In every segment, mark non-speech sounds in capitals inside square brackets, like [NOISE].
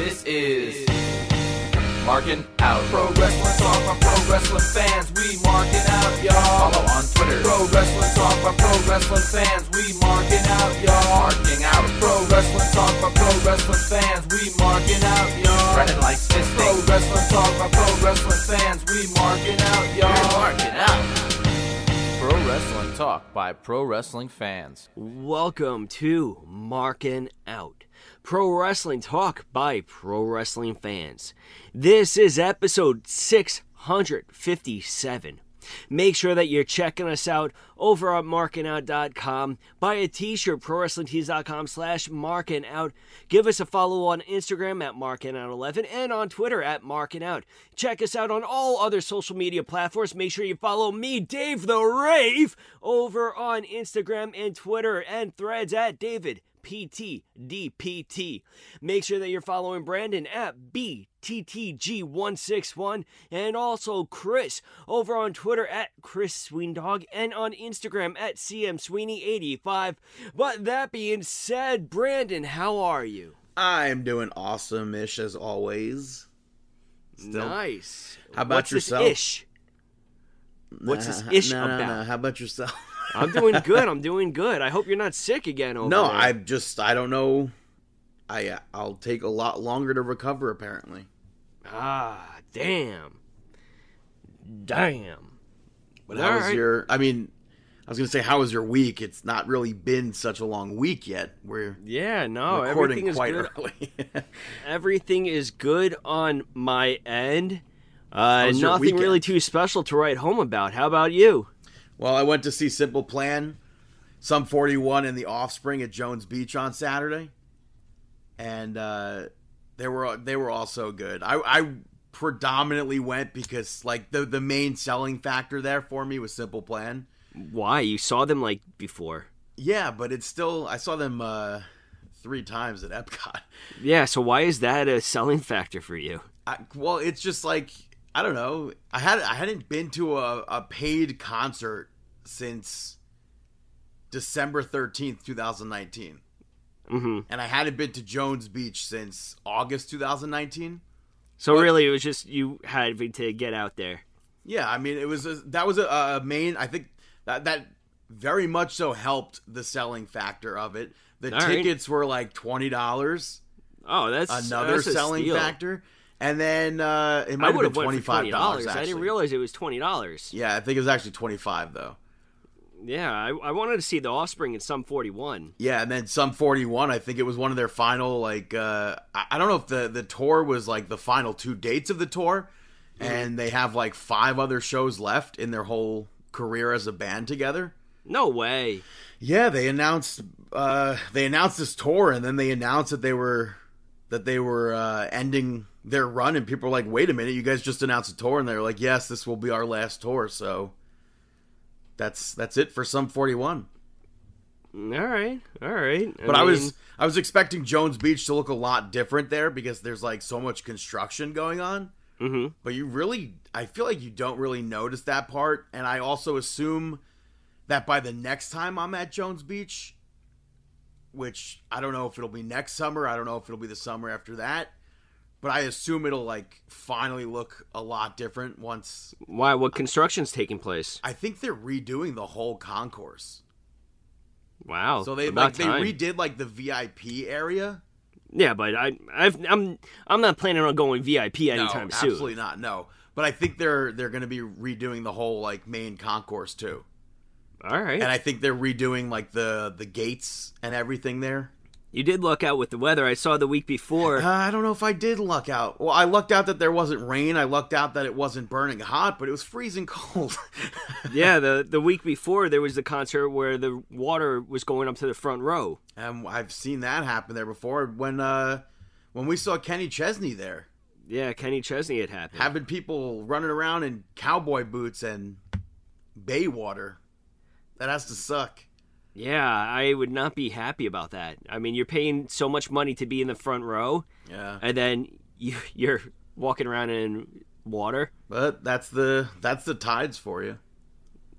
This is Marking Out. Pro Wrestling Talk by Pro Wrestling fans. We marking out, y'all. Follow on Twitter. Pro Wrestling Talk by Pro Wrestling fans. We marking out, y'all. Marking Out. Pro Wrestling Talk by Pro Wrestling fans. We marking out, y'all. Brennan likes fisting. Pro Wrestling Talk by Pro Wrestling fans. We marking out, y'all. We're marking out. Pro Wrestling Talk by Pro Wrestling fans. Welcome to Marking Out, Pro Wrestling Talk by Pro Wrestling fans. This is episode 657. Make sure that you're checking us out over at markingout.com. Buy a t-shirt, prowrestlingtees.com slash markingout. Give us a follow on Instagram at markingout11 and on Twitter at markingout. Check us out on all other social media platforms. Make sure you follow me, Dave the Rave, over on Instagram and Twitter and threads at David PTDPT. Make sure that you're following Brandon at BTTG161 and also Chris over on Twitter at Chris Sweendog and on Instagram at CMSweeney85. But that being said, Brandon, how are you? I'm doing awesome-ish as always. Still. Nice. How about What's yourself? Ish? What's this ish about? no. How about yourself? I'm doing good. I'm doing good. I hope you're not sick again over no, there. I just I don't know. I I'll take a lot longer to recover apparently. Ah, damn. Damn. But how was right. your? I mean, I was gonna say how was your week? It's not really been such a long week yet. We're Yeah, no, recording everything is good. early. [LAUGHS] Everything is good on my end. Uh, nothing really too special to write home about. How about you? Well, I went to see Simple Plan, Sum 41 and the Offspring at Jones Beach on Saturday, and uh, they were they were all so good. I, I predominantly went because like the the main selling factor there for me was Simple Plan. Why? You saw them like before. Yeah, but it's still I saw them uh, three times at Epcot. Yeah, so why is that a selling factor for you? I, well, it's just like I don't know. I had I hadn't been to a, a paid concert since December thirteenth, two thousand nineteen, hmm and I hadn't been to Jones Beach since August two thousand nineteen. So What? really, it was just you had to get out there. Yeah, I mean it was a, that was a, a main. I think that that very much so helped the selling factor of it. The All right. tickets were like twenty dollars. Oh, that's Another that's selling factor. And then uh, it might have been went twenty five dollars. I didn't realize it was twenty dollars. Yeah, I think it was actually twenty five though. Yeah, I, I wanted to see the Offspring in Sum forty one. Yeah, and then Sum 41, I think it was one of their final like uh I I don't know if the the tour was like the final two dates of the tour and they have like five other shows left in their whole career as a band together. No way. Yeah, they announced uh they announced this tour and then they announced that they were that they were uh ending their run and people were like, "Wait a minute, you guys just announced a tour." And they were like, "Yes, this will be our last tour." So that's that's it for Sum 41. All right, all right. But I, was I was expecting Jones Beach to look a lot different there because there's like so much construction going on. mhm. But you really, I feel like you don't really notice that part. And I also assume that by the next time I'm at Jones Beach, which I don't know if it'll be next summer, I don't know if it'll be the summer after that. But I assume it'll like finally look a lot different once. Why? What construction's taking place? I think they're redoing the whole concourse. Wow. So they like they redid like the VIP area. Yeah, but I, I've, I'm, I'm not planning on going VIP anytime no, soon. Absolutely not. No, but I think they're they're going to be redoing the whole like main concourse too, All right. and I think they're redoing like the the gates and everything there. You did luck out with the weather. I saw the week before. Uh, I don't know if I did luck out. Well, I lucked out that there wasn't rain. I lucked out that it wasn't burning hot, but it was freezing cold. [LAUGHS] yeah, the the week before there was the concert where the water was going up to the front row. and I've seen that happen there before. When uh when we saw Kenny Chesney there, Yeah, Kenny Chesney had happened. having people running around in cowboy boots and bay water, that has to suck. Yeah, I would not be happy about that. I mean, you're paying so much money to be in the front row, Yeah. and then you [LAUGHS] you're walking around in water. But that's the that's the tides for you.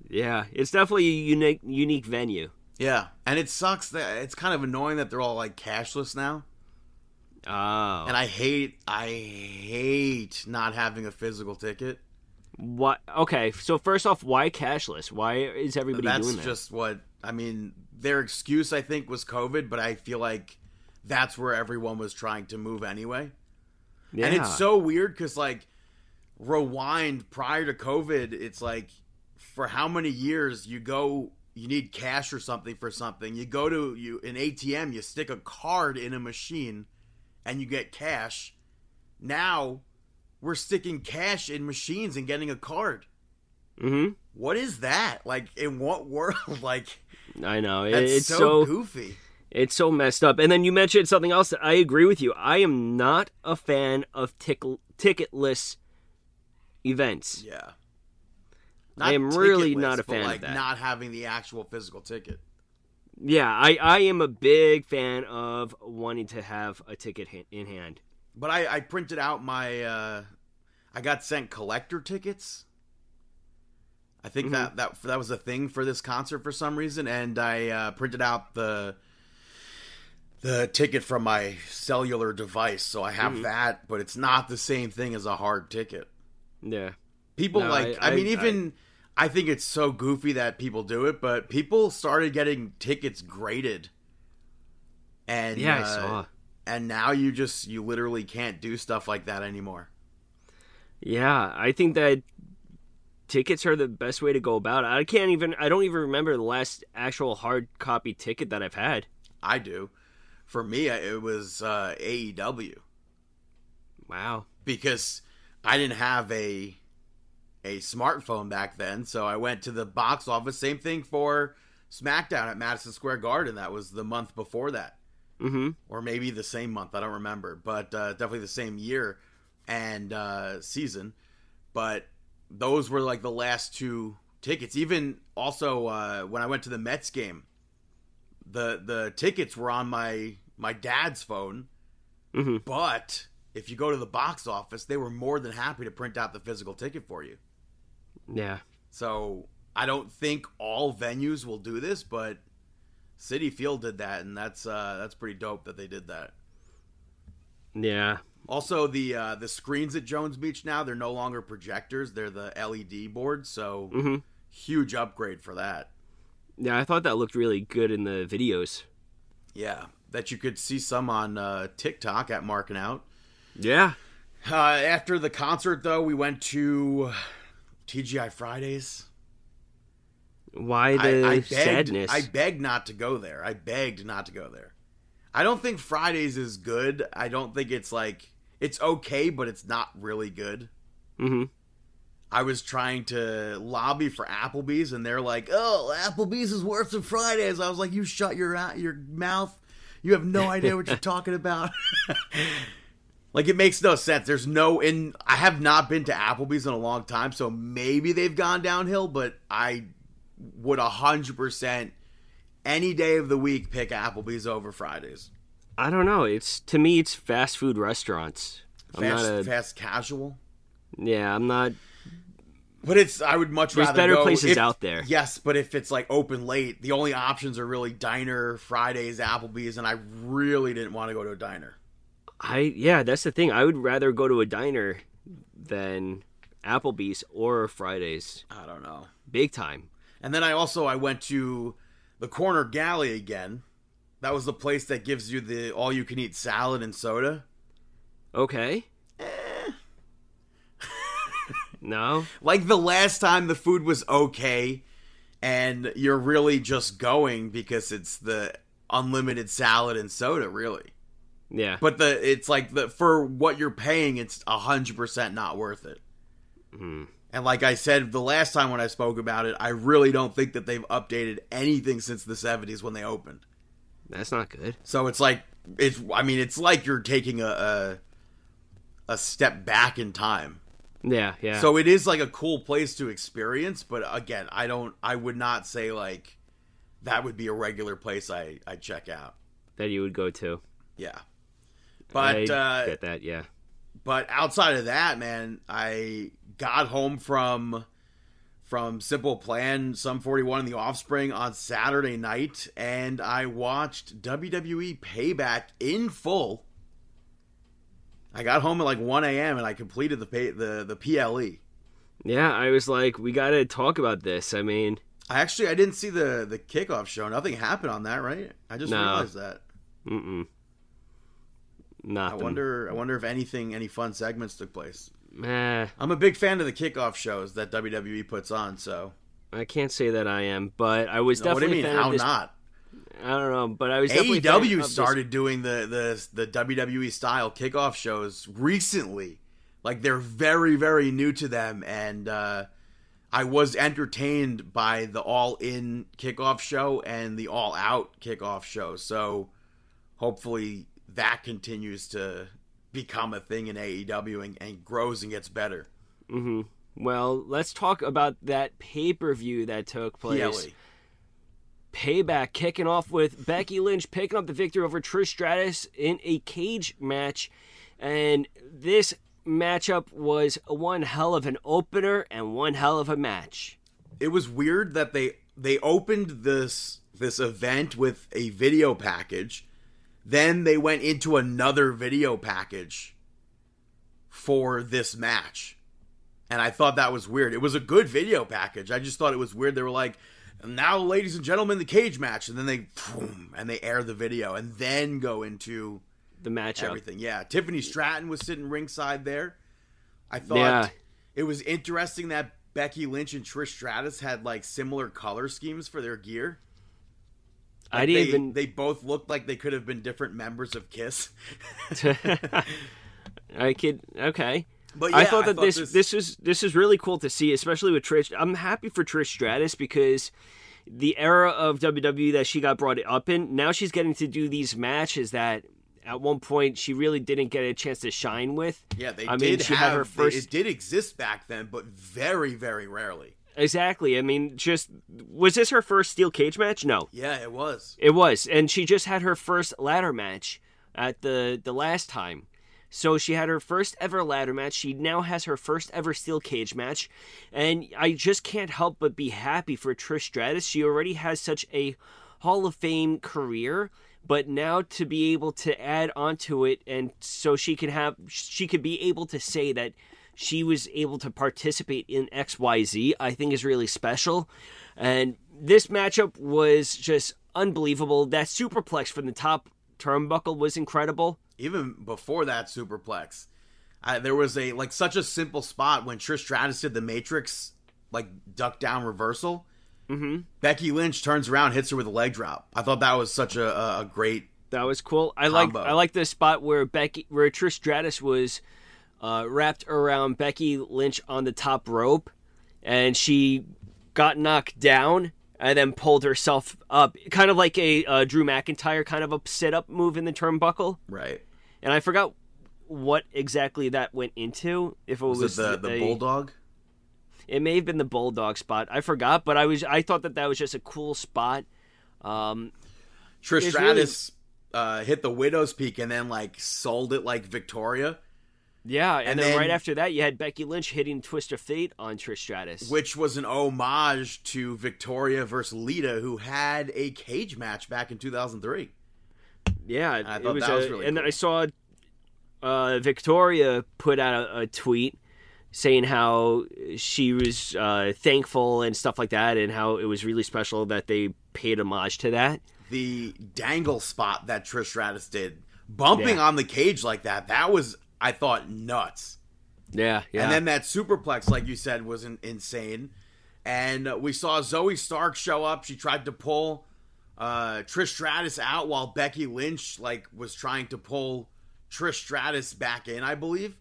Yeah, it's definitely a unique unique venue. Yeah, and it sucks that it's kind of annoying that they're all like cashless now. Oh. and I hate I hate not having a physical ticket. what? Okay, so first off, why cashless? Why is everybody That's doing that? just what I mean. Their excuse, I think, was COVID, but I feel like that's where everyone was trying to move anyway. yeah. And it's so weird because, like, rewind prior to COVID, it's like for how many years you go, you need cash or something for something. You go to you an ATM, you stick a card in a machine, and you get cash. Now we're sticking cash in machines and getting a card. Mhm. What is that? Like, in what world? [LAUGHS] Like, I know it- it's so, so goofy. It's so messed up. And then you mentioned something else that I agree with you. I am not a fan of tick- ticketless events. Yeah. I am really not a fan of like, that. Not having the actual physical ticket. Yeah, I, I am a big fan of wanting to have a ticket in hand. But I, I printed out my uh I got sent collector tickets. I think Mm-hmm. that, that that was a thing for this concert for some reason, and I uh, printed out the the ticket from my cellular device, so I have Mm-hmm. that, but it's not the same thing as a hard ticket. Yeah. People No, like I, I- mean I- even I, think it's so goofy that people do it, but people started getting tickets graded. And Yeah, I uh, saw. and now you just you literally can't do stuff like that anymore. Yeah, I think that tickets are the best way to go about it. I can't even I don't even remember the last actual hard copy ticket that I've had. I do. For me, it was uh, AEW Wow. because I didn't have a a smartphone back then, so I went to the box office. Same thing for SmackDown at Madison Square Garden. That was the month before that, mm-hmm. or maybe the same month. I don't remember, but uh, definitely the same year and uh, season. But those were like the last two tickets. Even also uh, when I went to the Mets game, the the tickets were on my my dad's phone. Mhm. But if you go to the box office, they were more than happy to print out the physical ticket for you. Yeah. So I don't think all venues will do this, but Citi Field did that, and that's uh, that's pretty dope that they did that. Yeah. Also, the uh, the screens at Jones Beach now they're no longer projectors; they're the LED boards. So Mhm. huge upgrade for that. Yeah, I thought that looked really good in the videos. Yeah, that you could see some on uh, TikTok at Marking Out. Yeah. Uh, after the concert, though, we went to TGI Fridays. Why I, the I begged, sadness? I begged not to go there. I begged not to go there. I don't think Fridays is good. I don't think it's like it's okay, but it's not really good. hmm I was trying to lobby for Applebee's, and they're like, "Oh, Applebee's is worse than Fridays." I was like, "You shut your your mouth. You have no idea what you're [LAUGHS] talking about." [LAUGHS] like it makes no sense. There's no in. I have not been to Applebee's in a long time, so maybe they've gone downhill. But I would hundred percent any day of the week pick Applebee's over Fridays. I don't know. It's to me, it's fast food restaurants. I'm Fast, not a fast casual. yeah. I'm not. But it's I would much There's rather better go places if- out there. Yes, but if it's like open late, the only options are really diner, Fridays, Applebee's, and I really didn't want to go to a diner. I yeah. That's the thing. I would rather go to a diner than Applebee's or Fridays. I don't know. Big time. And then I also I went to the Corner Galley again. That was the place that gives you the all you can eat salad and soda. Okay. Eh. [LAUGHS] No. Like the last time the food was okay and you're really just going because it's the unlimited salad and soda really. Yeah. But the it's like the for what you're paying, it's a hundred percent not worth it. Hmm. And like I said the last time when I spoke about it, I really don't think that they've updated anything since the '70s when they opened. That's not good. So it's like it's. I mean, it's like you're taking a a, a step back in time. Yeah. Yeah. So it is like a cool place to experience, but again, I don't. I would not say like that would be a regular place I I check out. that you would go to. Yeah. But I uh, get that. Yeah. but outside of that, man, I got home from from Simple Plan, Sum 41 and The Offspring on Saturday night, and I watched WWE Payback in full. I got home at like 1 a.m. and I completed the pay, the the PLE. Yeah, I was like, we got to talk about this. I mean, I actually I didn't see the the kickoff show. Nothing happened on that, right? I just No. realized that. mm-mm. I wonder I wonder if anything any fun segments took place. Eh, I'm a big fan of the kickoff shows that WWE puts on. So I can't say that I am, but I was No, what do definitely you mean? How this. not? I don't know, but I was definitely AEW this- started doing the the the WWE style kickoff shows recently. Like they're very very new to them, and uh, I was entertained by the All In kickoff show and the All Out kickoff show. So hopefully that continues to become a thing in AEW and, and grows and gets better. Mhm. Well, let's talk about that pay per view that took place. Payback kicking off with Becky Lynch picking up the victory over Trish Stratus in a cage match. And this matchup was one hell of an opener and one hell of a match. it was weird that they they opened this this event with a video package then they went into another video package for this match and i thought that was weird it was a good video package i just thought it was weird they were like now ladies and gentlemen the cage match and then they boom, and they air the video and then go into The match. everything. Yeah, Tiffany Stratton was sitting ringside there. I thought Yeah. it was interesting that Becky Lynch and Trish Stratus had like similar color schemes for their gear. I Like, didn't they, even. They both looked like they could have been different members of Kiss. [LAUGHS] [LAUGHS] I could. Okay. But yeah, I thought that this, this, this is this is really cool to see, especially with Trish. I'm happy for Trish Stratus because the era of WWE that she got brought up in, now she's getting to do these matches that at one point she really didn't get a chance to shine with. yeah, they I did mean, she have had her first it did exist back then, but very very rarely. Exactly. I mean, just was this her first steel cage match? No, Yeah, it was. it was, and she just had her first ladder match at the the last time. So she had her first ever ladder match. She now has her first ever steel cage match, and I just can't help but be happy for Trish Stratus. She already has such a Hall of Fame career, but now to be able to add onto it, and so she can have, she could be able to say that she was able to participate in XYZ, I think is really special. And this matchup was just unbelievable. That superplex from the top turnbuckle was incredible. even before that superplex, I, there was a like such a simple spot when Trish Stratus did the Matrix like duck down reversal. hmm Becky Lynch turns around, hits her with a leg drop. I thought that was such a, a, a great. That was cool. I like I like the spot where Becky where Trish Stratus was uh, wrapped around Becky Lynch on the top rope, and she got knocked down and then pulled herself up, kind of like a uh, Drew McIntyre kind of a sit up move in the turnbuckle. Right. And I forgot what exactly that went into. If it was, Was, it the the a- bulldog? It may have been the bulldog spot. I forgot, but I was I thought that that was just a cool spot. Um, Trish Stratus uh, hit the widow's peak and then like sold it like Victoria, yeah, and, And then, then- right after that, you had Becky Lynch hitting Twist of Fate on Trish Stratus. which was an homage to Victoria versus Lita, who had a cage match back in 2003. yeah, I it thought was that was a- really and cool. I saw uh, Victoria put out a, a tweet saying how she was uh, thankful and stuff like that, and how it was really special that they paid homage to that. the dangle spot that Trish Stratus did, bumping Yeah. on the cage like that, that was I thought nuts. Yeah, yeah. And then that superplex, like you said, was in- insane. And we saw Zoey Stark show up. She tried to pull uh, Trish Stratus out while Becky Lynch like was trying to pull Trish Stratus back in, I believe.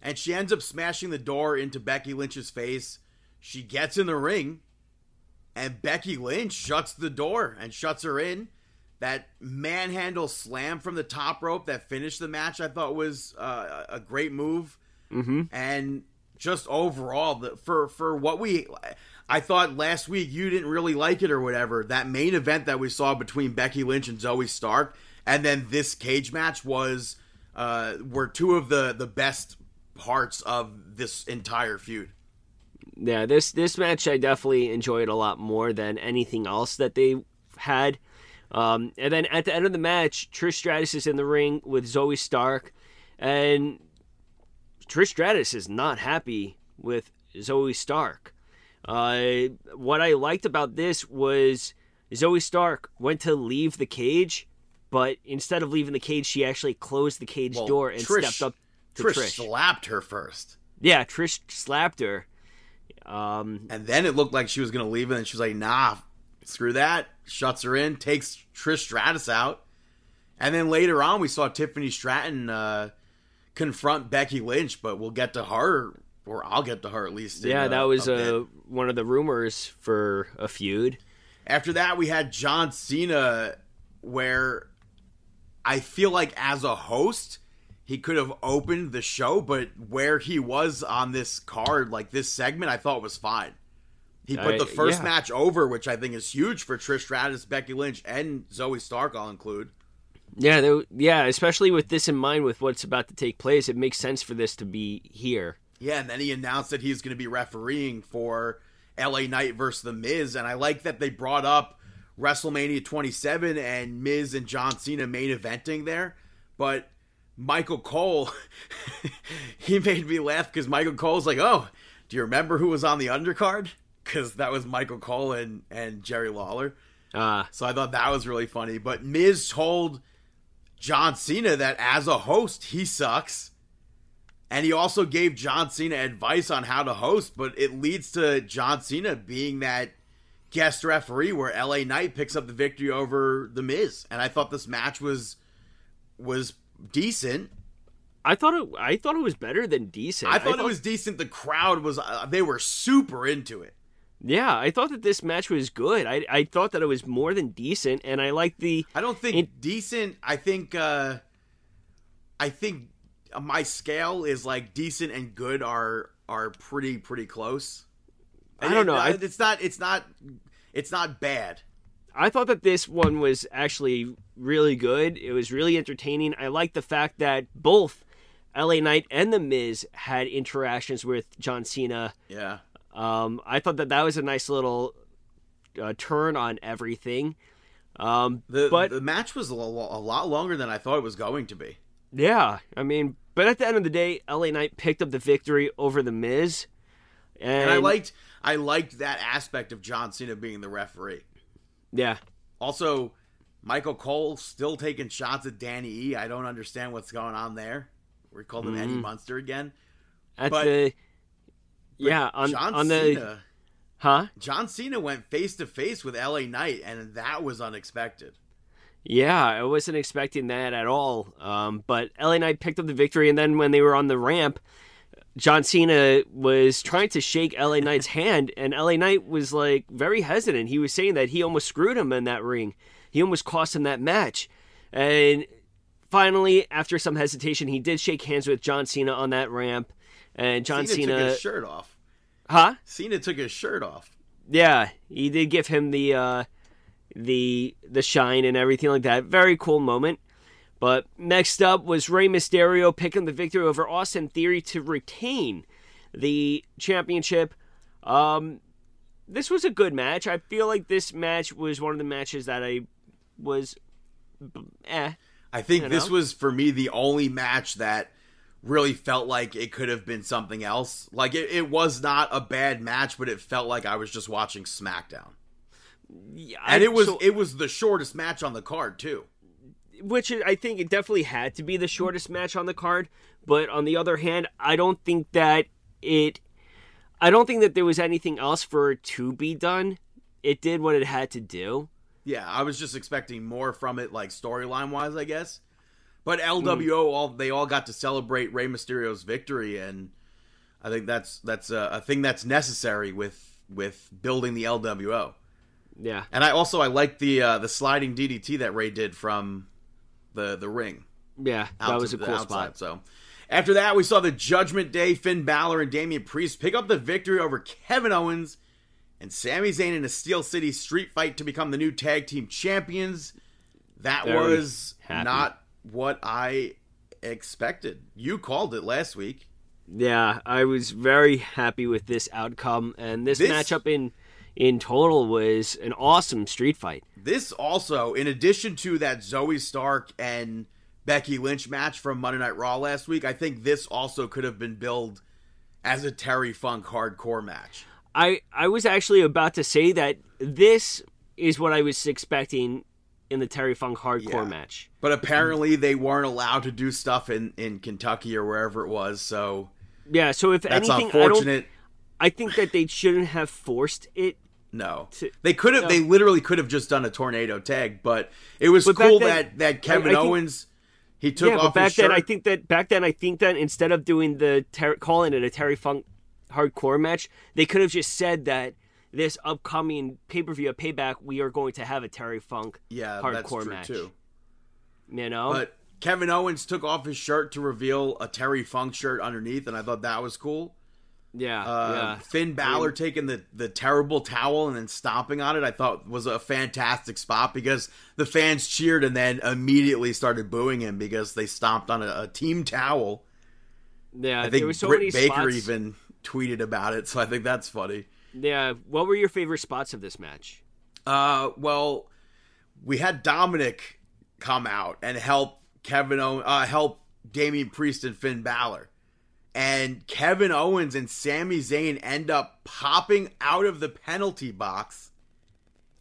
And she ends up smashing the door into Becky Lynch's face. She gets in the ring, and Becky Lynch shuts the door and shuts her in. That manhandle slam from the top rope that finished the match, I thought was uh, a great move. mm-hmm. And just overall, the, for for what we, I thought last week you didn't really like it or whatever. That main event that we saw between Becky Lynch and Zoey Stark, and then this cage match was uh, were two of the the best parts of this entire feud. Yeah, this this match I definitely enjoyed a lot more than anything else that they had. Um, and then at the end of the match, Trish Stratus is in the ring with Zoey Stark, and Trish Stratus is not happy with Zoey Stark. Uh, what I liked about this was Zoey Stark went to leave the cage, but instead of leaving the cage, she actually closed the cage Well, door and Trish- stepped up to Trish, Trish. slapped her first. Yeah, Trish slapped her. Um, And then it looked like she was going to leave, and then she was like, nah, screw that. Shuts her in, takes Trish Stratus out. And then later on, we saw Tiffany Stratton uh, confront Becky Lynch, but we'll get to her, or I'll get to her at least. in, yeah, uh, that was a uh, one of the rumors for a feud. After that, we had John Cena, where I feel like as a host, he could have opened the show, but where he was on this card, like this segment, I thought was fine. He put the first yeah. match over, which I think is huge for Trish Stratus, Becky Lynch, and Zoey Stark. I'll include. Yeah, there, yeah, especially with this in mind, with what's about to take place, it makes sense for this to be here. Yeah, and then he announced that he's going to be refereeing for LA Knight versus The Miz, and I like that they brought up WrestleMania 27 and Miz and John Cena main eventing there, but Michael Cole, [LAUGHS] he made me laugh because Michael Cole's like, "Oh, do you remember who was on the undercard?" Because that was Michael Cole and and Jerry Lawler. Uh, So I thought that was really funny. But Miz told John Cena that as a host, he sucks. And he also gave John Cena advice on how to host, but it leads to John Cena being that guest referee where LA Knight picks up the victory over the Miz. And I thought this match was was decent. I thought it, I thought it was better than decent. I thought it was decent. The crowd was uh, they were super into it. Yeah, I thought that this match was good. I, I thought that it was more than decent, and I like the. I don't think It- decent. I think uh I think my scale is like decent and good are are pretty pretty close. I don't know, I- it's not it's not it's not bad. I thought that this one was actually really good. It was really entertaining. I like the fact that both LA Knight and The Miz had interactions with John Cena. Yeah. Um, I thought that that was a nice little uh, turn on everything. Um, The but the match was a, lot longer than I thought it was going to be. yeah, I mean, but at the end of the day, LA Knight picked up the victory over The Miz. And, And I liked I liked that aspect of John Cena being the referee. yeah, Also, Michael Cole still taking shots at Danny E. I don't understand what's going on there. We called him Eddie Mm. Munster again. at But- the yeah on John on the huh John Cena went face to face with LA Knight, and that was unexpected. Yeah, I wasn't expecting that at all. Um, but LA Knight picked up the victory, and then when they were on the ramp, John Cena was trying to shake LA Knight's [LAUGHS] hand, and LA Knight was like very hesitant. He was saying that he almost screwed him in that ring. He almost cost him that match. And finally, after some hesitation, he did shake hands with John Cena on that ramp. And John Cena, Cena, took his shirt off. huh? Cena took his shirt off. Yeah, he did give him the uh, the the shine and everything like that. Very cool moment. But next up was Rey Mysterio picking the victory over Austin Theory to retain the championship. Um, this was a good match. I feel like this match was one of the matches that I was eh. I think You this know? was for me the only match that really felt like it could have been something else. Like it, it was not a bad match, but it felt like I was just watching SmackDown. Yeah, And I- it was so- it was the shortest match on the card too. which I think it definitely had to be the shortest match on the card. But on the other hand, I don't think that it. I don't think that there was anything else for it to be done. It did what it had to do. Yeah, I was just expecting more from it, like storyline wise, I guess. But LWO, all they all got to celebrate Rey Mysterio's victory, and I think that's that's a, a thing that's necessary with with building the LWO. Yeah, And I also I like the uh, the sliding DDT that Rey did from the the ring. yeah, that was a cool outside. spot. So after that, we saw the Judgment Day, Finn Balor and Damian Priest pick up the victory over Kevin Owens and Sami Zayn in a Steel City street fight to become the new tag team champions. That Very was happy. not what I expected. You called it last week. Yeah, I was very happy with this outcome, and this, This- matchup in in total was an awesome street fight. This also, in addition to that Zoey Stark and Becky Lynch match from Monday Night Raw last week. I think this also could have been billed as a Terry Funk hardcore match. I I was actually about to say that this is what I was expecting in the Terry Funk hardcore Yeah. match. But apparently they weren't allowed to do stuff in, in Kentucky or wherever it was, so Yeah, so if that's anything, I don't. unfortunate. I think that they shouldn't have forced it. No, to- they could have. no. They literally could have just done a tornado tag, but it was But cool then- that that Kevin I think- Owens he took yeah, off but back then, I think that back then, I think that instead of doing the ter- calling it a Terry Funk hardcore match, they could have just said that this upcoming pay per view payback, we are going to have a Terry Funk yeah, hardcore match. too. You know, But Kevin Owens took off his shirt to reveal a Terry Funk shirt underneath, and I thought that was cool. yeah, Uh, yeah. Finn Balor taking the, the terrible towel and then stomping on it, I thought was a fantastic spot because the fans cheered and then immediately started booing him because they stomped on a, a team towel. Yeah, I there think was so Britt Baker spots. even tweeted about it, so I think that's funny. Yeah, what were your favorite spots of this match? Uh, well, we had Dominik come out and help Kevin Owen, uh, help Damian Priest and Finn Balor. And Kevin Owens and Sami Zayn end up popping out of the penalty box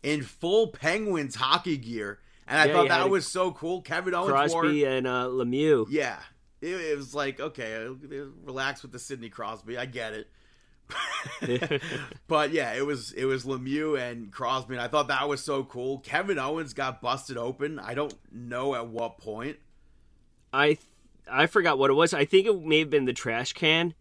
in full Penguins hockey gear. And I Yeah, thought that a- was so cool. Kevin Owens wore Crosby and uh, Lemieux. yeah. It, it was like, okay, relax with the Sidney Crosby. I get it. [LAUGHS] but yeah, it was it was Lemieux and Crosby, and I thought that was so cool. Kevin Owens got busted open. I don't know at what point. I I forgot what it was. I think it may have been the trash can.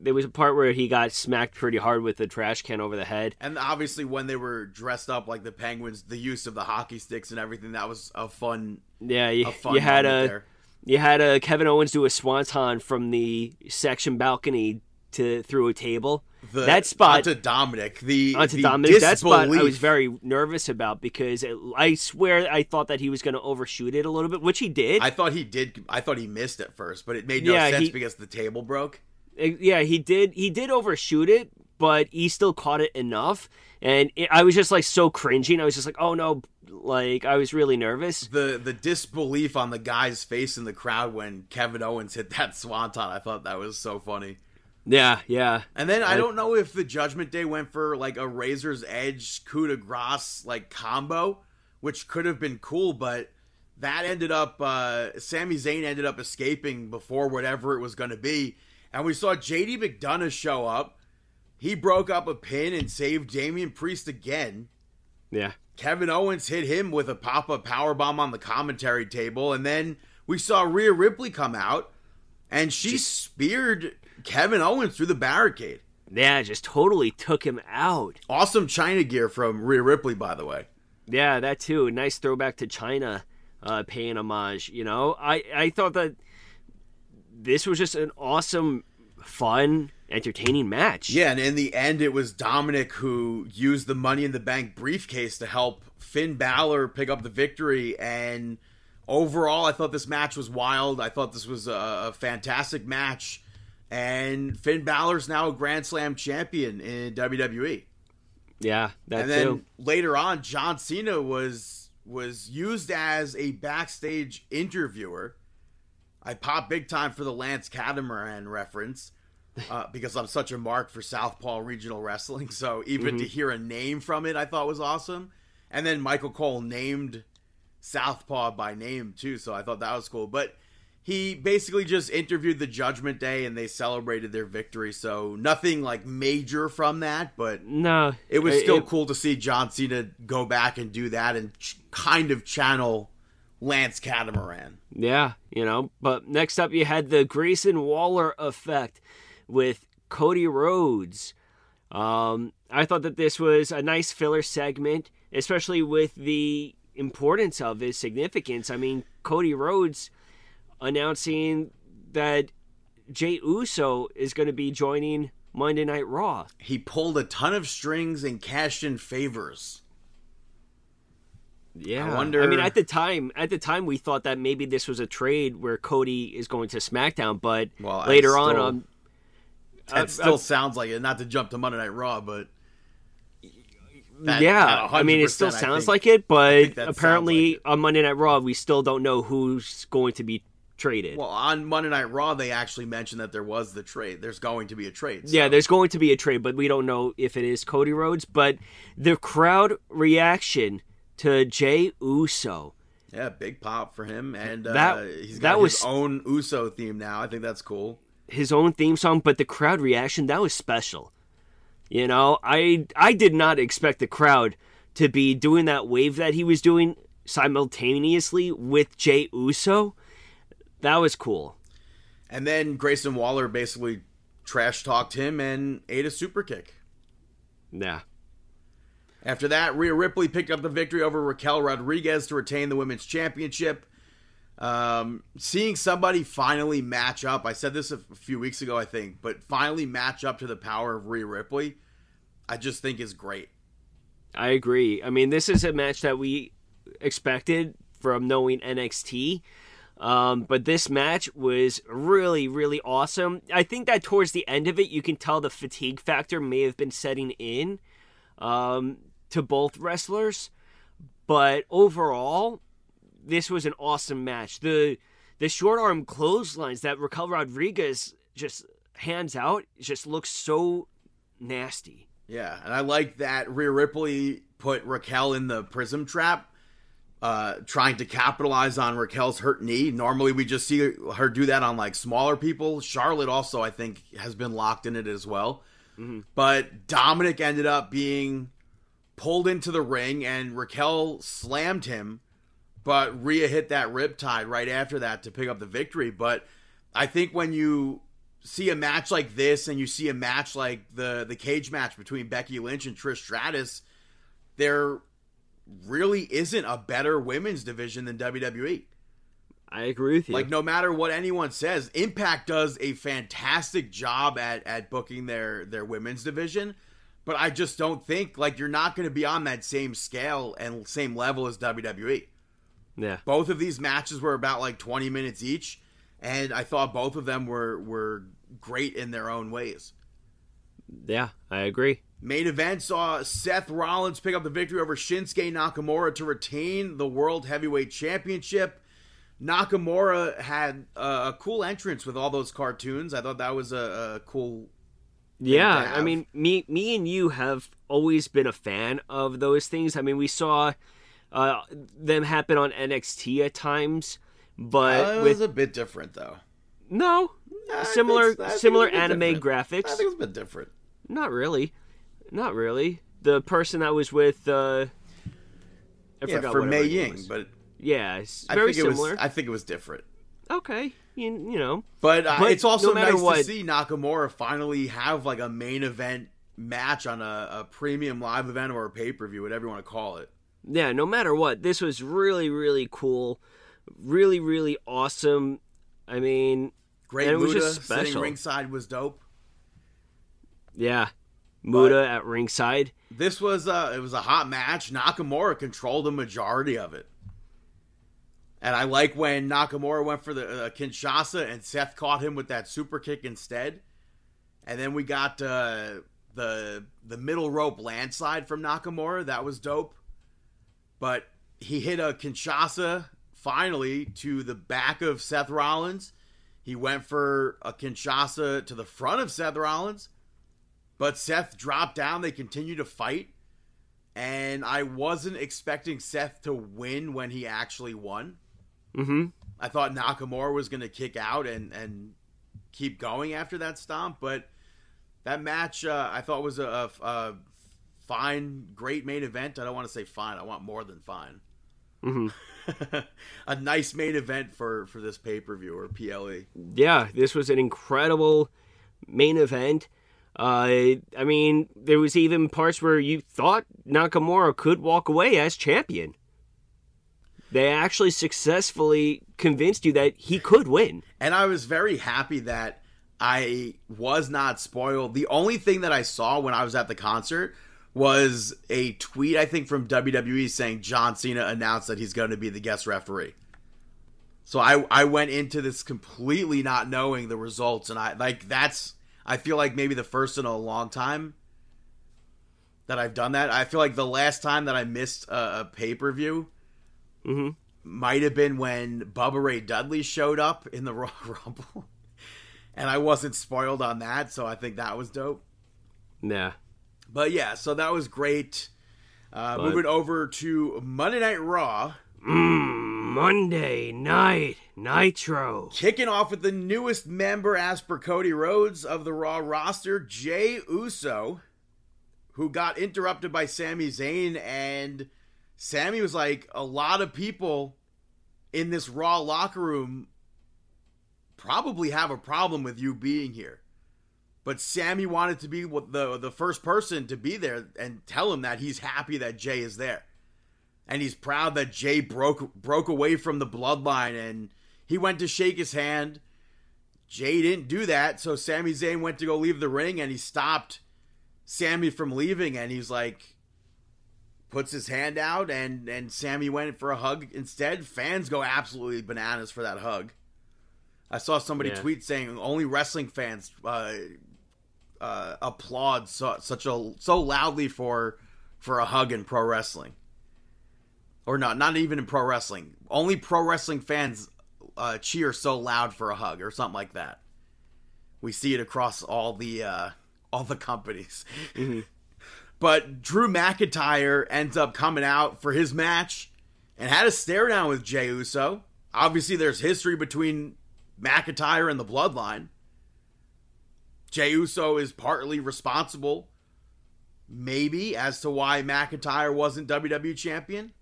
There was a part where he got smacked pretty hard with the trash can over the head. And obviously, when they were dressed up like the Penguins, the use of the hockey sticks and everything that was a fun, Yeah, you, a fun you had a there. you had a Kevin Owens do a swanton from the section balcony to through a table. The, that spot onto Dominik. The onto the Dominik. That spot I was very nervous about because it, I swear I thought that he was going to overshoot it a little bit, which he did. I thought he did. I thought he missed at first, but it made no Yeah, sense he- because the table broke. Uh, yeah, he did. He did overshoot it, but he still caught it enough. And it, I was just like so cringing. I was just like, oh no, like I was really nervous. the the disbelief on the guy's face in the crowd when Kevin Owens hit that [LAUGHS] swanton. I thought that was so funny. Yeah, yeah. And then I I- don't know if the Judgment Day went for like a Razor's Edge coup de grace like combo, which could have been cool, but that ended up uh Sami Zayn ended up escaping before whatever it was going to be, and we saw JD McDonagh show up. He broke up a pin and saved Damian Priest again. Yeah. Kevin Owens hit him with a pop up power bomb on the commentary table, and then we saw Rhea Ripley come out, and she speared Kevin Owens through the barricade. Yeah, just totally took him out. Awesome Chyna gear from Rhea Ripley, by the way. Yeah, that too. Nice throwback to Chyna, uh, paying homage. You know, I I thought that this was just an awesome, fun, entertaining match. Yeah, and in the end, it was Dominik who used the Money in the Bank briefcase to help Finn Balor pick up the victory. And overall, I thought this match was wild. I thought this was a, a fantastic match. And Finn Balor's now a Grand Slam champion in WWE. yeah, that and then too. later on, John Cena was was used as a backstage interviewer. I pop big time for the Lance Catamaran reference uh, [LAUGHS] because I'm such a mark for Southpaw Regional Wrestling. So even to hear a name from it, I thought was awesome. And then Michael Cole named Southpaw by name too, so I thought that was cool. But he basically just interviewed the Judgment Day and they celebrated their victory. So nothing like major from that, but No, it was still it- cool to see John Cena go back and do that and ch- kind of channel Lance Catamaran. Yeah, you know. But next up, you had the Grayson Waller effect with Cody Rhodes. Um, I thought that this was a nice filler segment, especially with the importance of his significance. I mean, Cody Rhodes announcing that Jey Uso is going to be joining Monday Night Raw. He pulled a ton of strings and cashed in favors. Yeah, I wonder- I mean, at the time, at the time, we thought that maybe this was a trade where Cody is going to SmackDown, but Well, I later on, still- um, That uh, still uh, sounds like it. Not to jump to Monday Night Raw, but That- yeah, I mean, it still sounds think- like it, but apparently like it. on Monday Night Raw, we still don't know who's going to be traded. Well, on Monday Night Raw, they actually mentioned that there was the trade. There's going to be a trade. so- Yeah, there's going to be a trade, but we don't know if it is Cody Rhodes. But the crowd reaction to Jey Uso, yeah, big pop for him, and uh, That- he's that got was- his own Uso theme now. I think that's cool. his own theme song, but the crowd reaction that was special. You know, I I did not expect the crowd to be doing that wave that he was doing simultaneously with Jey Uso. That was cool. And then Grayson Waller basically trash talked him and ate a super kick. Yeah. After that, Rhea Ripley picked up the victory over Raquel Rodriguez to retain the women's championship. Um, seeing somebody finally match up, I said this a few weeks ago, I think, but finally match up to the power of Rhea Ripley, I just think is great. I agree. I mean, this is a match that we expected from knowing NXT. Um, but this match was really, really awesome. I think that towards the end of it, you can tell the fatigue factor may have been setting in um, to both wrestlers. But overall, this was an awesome match. The the short arm clotheslines that Raquel Rodriguez just hands out just looks so nasty. Yeah, and I like that Rhea Ripley put Raquel in the prism trap, uh, trying to capitalize on Raquel's hurt knee. Normally, we just see her do that on like smaller people. Charlotte also, I think, has been locked in it as well. But Dominik ended up being pulled into the ring, and Raquel slammed him. But Rhea hit that riptide right after that to pick up the victory. But I think when you see a match like this and you see a match like the the cage match between Becky Lynch and Trish Stratus, there really isn't a better women's division than WWE. I agree with you. Like no matter what anyone says, Impact does a fantastic job at at booking their their women's division, but I just don't think like you're not going to be on that same scale and same level as WWE. yeah. Both of these matches were about like 20 minutes each, and I thought both of them were were great in their own ways. Yeah, I agree. Main event saw Seth Rollins pick up the victory over Shinsuke Nakamura to retain the World Heavyweight Championship. Nakamura had a, a cool entrance with all those cartoons. I thought that was a, a cool. Yeah, I mean, me, me and you have always been a fan of those things. I mean, we saw uh, them happen on NXT at times, but Uh, it with was a bit different though. no I similar think- similar it was a bit anime different. graphics. I think it was a bit different. Not really, not really. The person that was with, uh, I Yeah, forgot for what Mei Ying, was. but yeah, it's I very think it similar. was. I think it was different. okay, you, you know, But, uh, But it's also no nice to see Nakamura finally have like a main event match on a, a premium live event or a pay per view, whatever you want to call it. yeah, no matter what, this was really, really cool, really, really awesome. I mean, Great And it was Muda just sitting special. ringside was dope. yeah, Muda at ringside. This was uh it was a hot match. Nakamura controlled the majority of it. And I like when Nakamura went for the uh, Kinshasa and Seth caught him with that super kick instead. And then we got uh, the the middle rope landslide from Nakamura. That was dope. But he hit a Kinshasa finally to the back of Seth Rollins. He went for a Kinshasa to the front of Seth Rollins. But Seth dropped down. They continued to fight. And I wasn't expecting Seth to win when he actually won. Mm-hmm. I thought Nakamura was going to kick out and, and keep going after that stomp. But that match, uh, I thought was a, a, fine, great main event. I don't want to say fine. I want more than fine. Mm-hmm. [LAUGHS] a nice main event for, for this pay per view or. PLE. Yeah, this was an incredible main event. Uh, I mean, there was even parts where you thought Nakamura could walk away as champion. They actually successfully convinced you that he could win. And I was very happy that I was not spoiled. The only thing that I saw when I was at the concert was a tweet, I think, from WWE saying John Cena announced that he's going to be the guest referee. So I I went into this completely not knowing the results, and I like that's I feel like maybe the first in a long time. that I've done that. I feel like the last time that I missed a, a pay per view Mm-hmm. might have been when Bubba Ray Dudley showed up in the [LAUGHS] Royal Rumble, and I wasn't spoiled on that, so I think that was dope. Yeah. But yeah, so that was great. Uh, But- moving over to Monday Night Raw, Mm, Monday night Nitro. kicking off with the newest member, as per Cody Rhodes of the Raw roster, Jey Uso, who got interrupted by Sami Zayn, and Sami was like, a lot of people in this Raw locker room probably have a problem with you being here. But Sami wanted to be the the first person to be there and tell him that he's happy that Jey is there. And he's proud that Jey broke broke away from the bloodline and he went to shake his hand. Jey didn't do that, so Sami Zayn went to go leave the ring and he stopped Sami from leaving and he's like puts his hand out and and Sami went for a hug instead. Fans go absolutely bananas for that hug. I saw somebody Yeah. tweet saying only wrestling fans uh, uh, applaud so, such a so loudly for for a hug in pro wrestling, or not not even in pro wrestling. Only pro wrestling fans uh, cheer so loud for a hug or something like that. We see it across all the uh, all the companies. [LAUGHS] But Drew McIntyre ends up coming out for his match and had a stare down with Jey Uso. Obviously, there's history between McIntyre and the Bloodline. Jey Uso is partly responsible, maybe, as to why McIntyre wasn't WWE champion.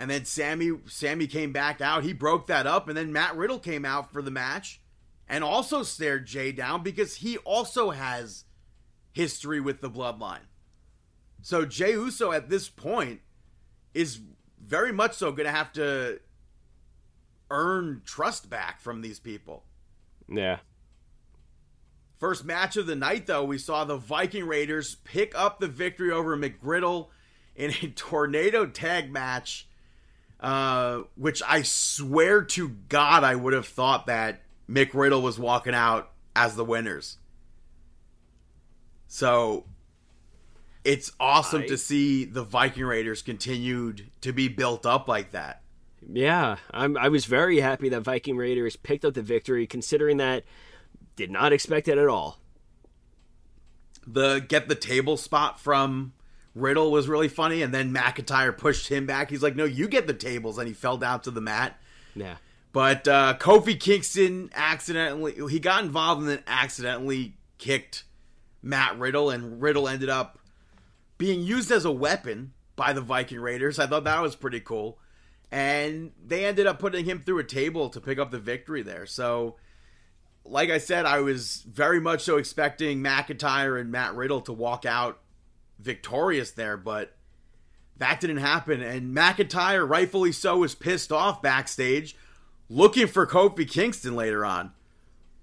And then Sami Sami came back out. He broke that up, and then Matt Riddle came out for the match and also stared Jey down because he also has history with the bloodline. So Jey Uso at this point is very much so going to have to earn trust back from these people. Yeah. First match of the night, though, we saw the Viking Raiders pick up the victory over McGriddle in a [LAUGHS] tornado tag match, uh, which I swear to God I would have thought that Mick Riddle was walking out as the winners. So it's awesome I- to see the Viking Raiders continued to be built up like that. Yeah, I'm, I was very happy that Viking Raiders picked up the victory, considering that did not expect it at all. the get the table spot from Riddle was really funny, and then McIntyre pushed him back. He's like, "No, you get the tables," and he fell down to the mat. Yeah, But uh, Kofi Kingston accidentally he got involved and then accidentally kicked Matt Riddle, and Riddle ended up being used as a weapon by the Viking Raiders. I thought that was pretty cool, and they ended up putting him through a table to pick up the victory there. So. Like I said, I was very much so expecting McIntyre and Matt Riddle to walk out victorious there, but that didn't happen. And McIntyre, rightfully so, was pissed off backstage, looking for Kofi Kingston later on.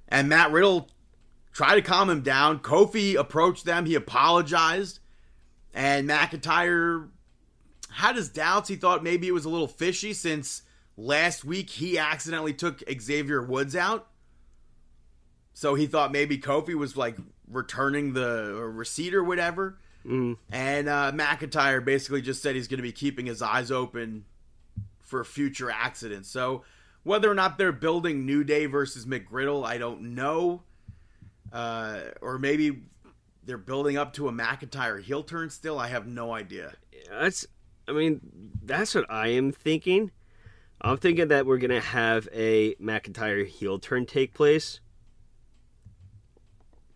And Matt Riddle tried to calm him down. Kofi approached them, he apologized, and McIntyre had his doubts. He thought maybe it was a little fishy since last week he accidentally took Xavier Woods out. So he thought maybe Kofi was like returning the receipt or whatever. Mm. And uh, McIntyre basically just said he's going to be keeping his eyes open for future accidents. So whether or not they're building New Day versus McGriddle, I don't know. Uh, or maybe they're building up to a McIntyre heel turn still. I have no idea. that's. I mean, that's what I am thinking. I'm thinking that we're gonna have a McIntyre heel turn take place.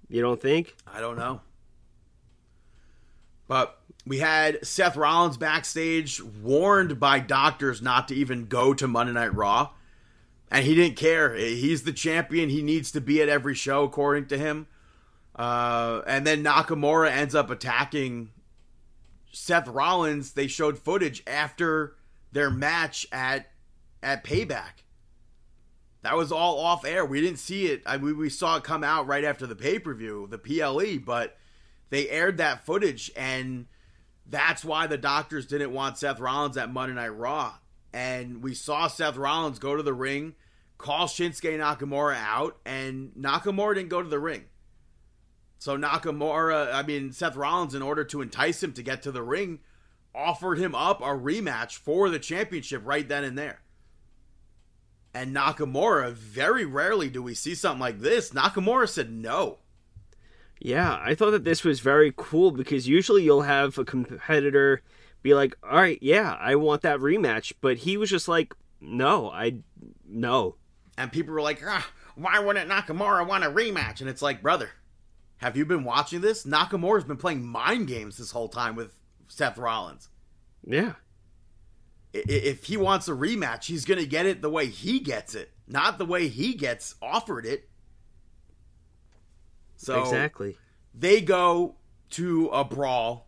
You don't think? I don't know. But we had Seth Rollins backstage warned by doctors not to even go to Monday Night Raw. And he didn't care. He's the champion. He needs to be at every show, according to him. Uh, and then Nakamura ends up attacking Seth Rollins. They showed footage after their match at at Payback. That was all off air. We didn't see it. I mean, we saw it come out right after the pay per view, the PLE, but they aired that footage, and that's why the doctors didn't want Seth Rollins at Monday Night Raw. And we saw Seth Rollins go to the ring, call Shinsuke Nakamura out, and Nakamura didn't go to the ring. So Nakamura, I mean Seth Rollins, in order to entice him to get to the ring, offered him up a rematch for the championship right then and there. And Nakamura, very rarely do we see something like this. Nakamura said no. Yeah, I thought that this was very cool because usually you'll have a competitor be like, "All right, yeah, I want that rematch," but he was just like, "No, I no." And people were like, ah, "Why wouldn't Nakamura want a rematch?" And it's like, brother, have you been watching this? Nakamura's been playing mind games this whole time with Seth Rollins. Yeah. If he wants a rematch, he's going to get it the way he gets it, not the way he gets offered it. So exactly. They go to a brawl.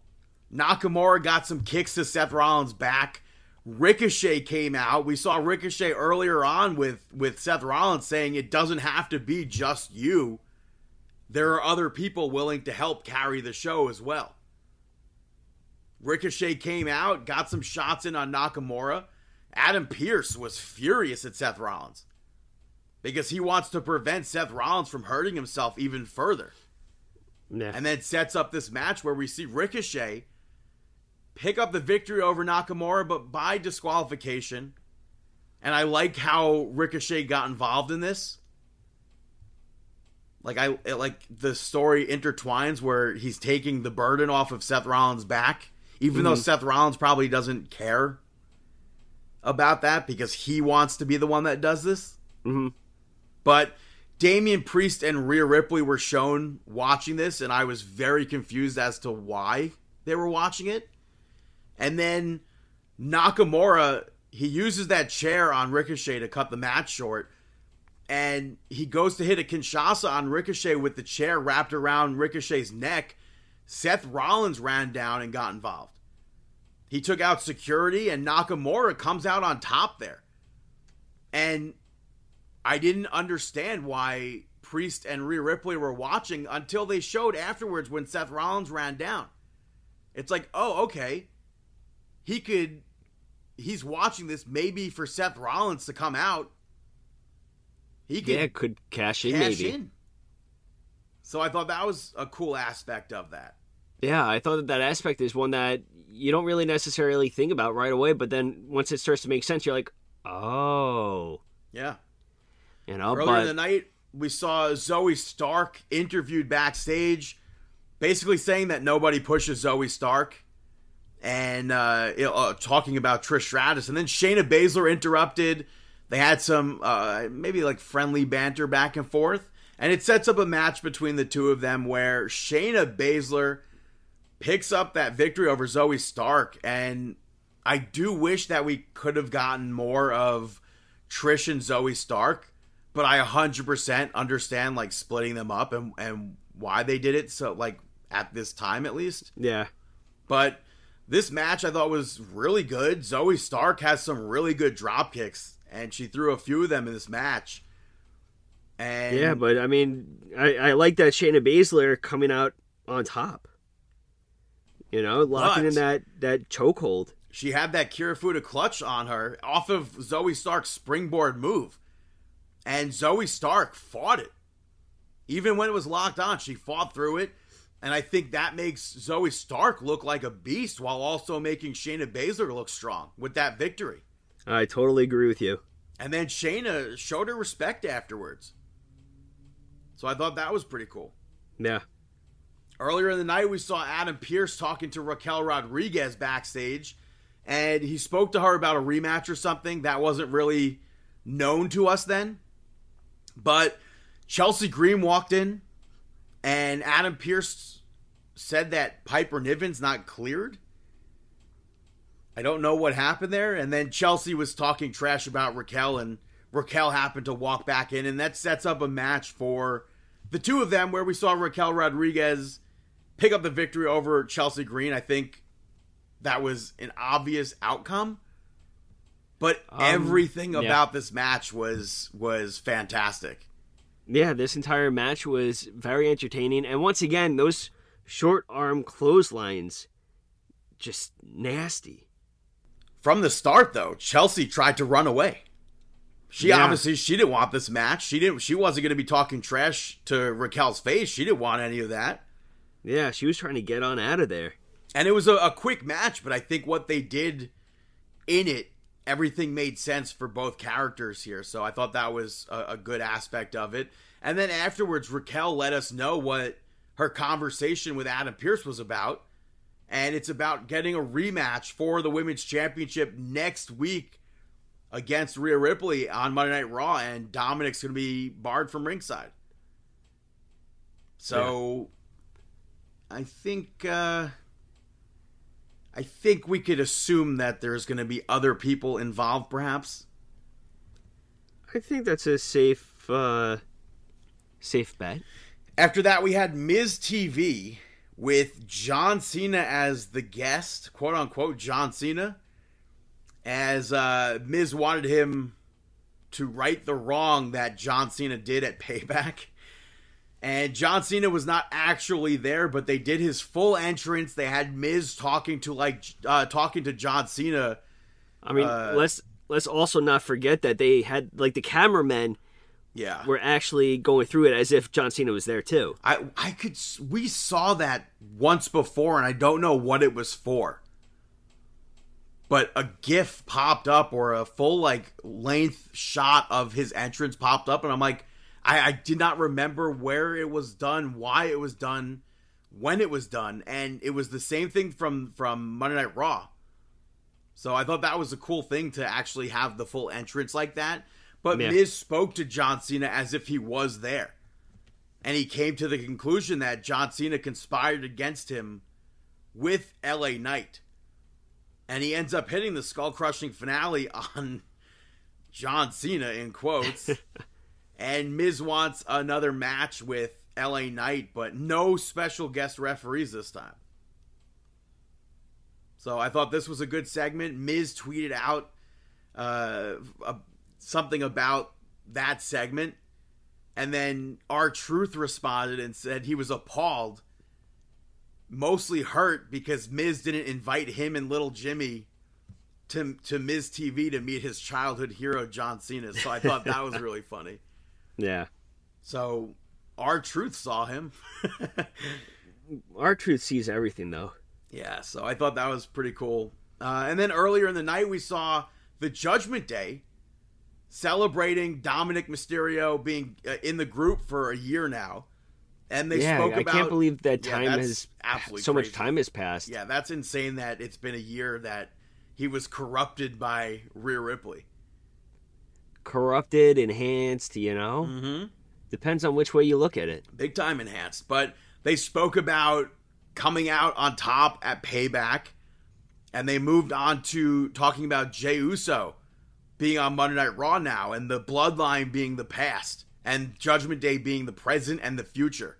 Nakamura got some kicks to Seth Rollins' back. Ricochet came out. We saw Ricochet earlier on with with Seth Rollins saying it doesn't have to be just you. There are other people willing to help carry the show as well. Ricochet came out, got some shots in on Nakamura. Adam Pearce was furious at Seth Rollins because he wants to prevent Seth Rollins from hurting himself even further. Yeah. And then sets up this match where we see Ricochet pick up the victory over Nakamura, but by disqualification. And I like how Ricochet got involved in this. Like I like the story intertwines where he's taking the burden off of Seth Rollins' back, even mm-hmm. though Seth Rollins probably doesn't care about that because he wants to be the one that does this. Mm-hmm. But Damian Priest and Rhea Ripley were shown watching this, and I was very confused as to why they were watching it. And then Nakamura, he uses that chair on Ricochet to cut the match short. And he goes to hit a Kinshasa on Ricochet with the chair wrapped around Ricochet's neck. Seth Rollins ran down and got involved. He took out security, and Nakamura comes out on top there. And I didn't understand why Priest and Rhea Ripley were watching until they showed afterwards when Seth Rollins ran down. It's like, oh, okay he could he's watching this maybe for Seth Rollins to come out. He could yeah, could cash in cash maybe. In. So I thought that was a cool aspect of that. Yeah, I thought that that aspect is one that you don't really necessarily think about right away, but then once it starts to make sense, you're like, oh, yeah. You know, earlier but... in the night we saw Zoey Stark interviewed backstage, basically saying that nobody pushes Zoey Stark and uh, uh, talking about Trish Stratus, and then Shayna Baszler interrupted. They had some uh, maybe like friendly banter back and forth, and it sets up a match between the two of them where Shayna Baszler picks up that victory over Zoey Stark, and I do wish that we could have gotten more of Trish and Zoey Stark, but I 100% understand like splitting them up and and why they did it so like at this time at least. Yeah. But this match I thought was really good. Zoey Stark has some really good drop kicks, and she threw a few of them in this match. And yeah, but I mean, I, I like that Shayna Baszler coming out on top. You know, locking in that that chokehold. She had that Kirifuda clutch on her off of Zoey Stark's springboard move, and Zoey Stark fought it. Even when it was locked on, she fought through it. And I think that makes Zoey Stark look like a beast while also making Shayna Baszler look strong with that victory. I totally agree with you. And then Shayna showed her respect afterwards. So I thought that was pretty cool. Yeah. Earlier in the night, we saw Adam Pearce talking to Raquel Rodriguez backstage, and he spoke to her about a rematch or something that wasn't really known to us then. But Chelsea Green walked in and Adam Pearce said that Piper Niven's not cleared. I don't know what happened there. And then Chelsea was talking trash about Raquel, and Raquel happened to walk back in, and that sets up a match for the two of them where we saw Raquel Rodriguez pick up the victory over Chelsea Green. I think that was an obvious outcome. But um, everything yeah. about this match was was fantastic yeah, this entire match was very entertaining. And once again, those short arm clotheslines, just nasty. From the start, though, Chelsea tried to run away. She Yeah. obviously she didn't want this match. She didn't. She wasn't going to be talking trash to Raquel's face. She didn't want any of that. Yeah, she was trying to get on out of there. And it was a, a quick match, but I think what they did in it, everything made sense for both characters here. So I thought that was a, a good aspect of it. And then afterwards, Raquel let us know what her conversation with Adam Pearce was about. And it's about getting a rematch for the women's championship next week against Rhea Ripley on Monday Night Raw. And Dominik's going to be barred from ringside. So I think. Uh, I think we could assume that there's going to be other people involved, perhaps. I think that's a safe, uh, safe bet. After that, we had Miz TV with John Cena as the guest, quote unquote, John Cena, as uh, Miz wanted him to right the wrong that John Cena did at Payback. And John Cena was not actually there, but they did his full entrance. They had Miz talking to like uh, talking to John Cena. I mean, Uh, let's let's also not forget that they had like the cameramen Yeah, were actually going through it as if John Cena was there too. I I could we saw that once before and I don't know what it was for. But a gif popped up or a full like length shot of his entrance popped up and I'm like I, I did not remember where it was done, why it was done, when it was done, and it was the same thing from from Monday Night Raw. So I thought that was a cool thing to actually have the full entrance like that. But Yeah. Miz spoke to John Cena as if he was there and he came to the conclusion that John Cena conspired against him with LA Knight. And he ends up hitting the skull crushing finale on [LAUGHS] John Cena in quotes. [LAUGHS] and Miz wants another match with LA Knight, but no special guest referees this time. So I thought this was a good segment. Miz tweeted out uh, a, something about that segment. And then R-Truth responded and said he was appalled, mostly hurt because Miz didn't invite him and little Jimmy to to Miz TV to meet his childhood hero John Cena. So I thought that was [LAUGHS] really funny. Yeah, So R-Truth saw him. [LAUGHS] R-Truth sees everything though. yeah, so I thought that was pretty cool. Uh, and then earlier in the night, we saw the Judgment Day celebrating Dominik Mysterio being uh, in the group for a year now. And they yeah, spoke I about can't believe that time that's has absolutely so much time has passed. Yeah, that's insane that it's been a year that he was corrupted by Rhea Ripley. Corrupted, enhanced, you know, Mm-hmm. depends on which way you look at it. big time enhanced. But they spoke about coming out on top at Payback, and they moved on to talking about Jey Uso being on Monday Night Raw now, and the Bloodline being the past, and Judgment Day being the present and the future.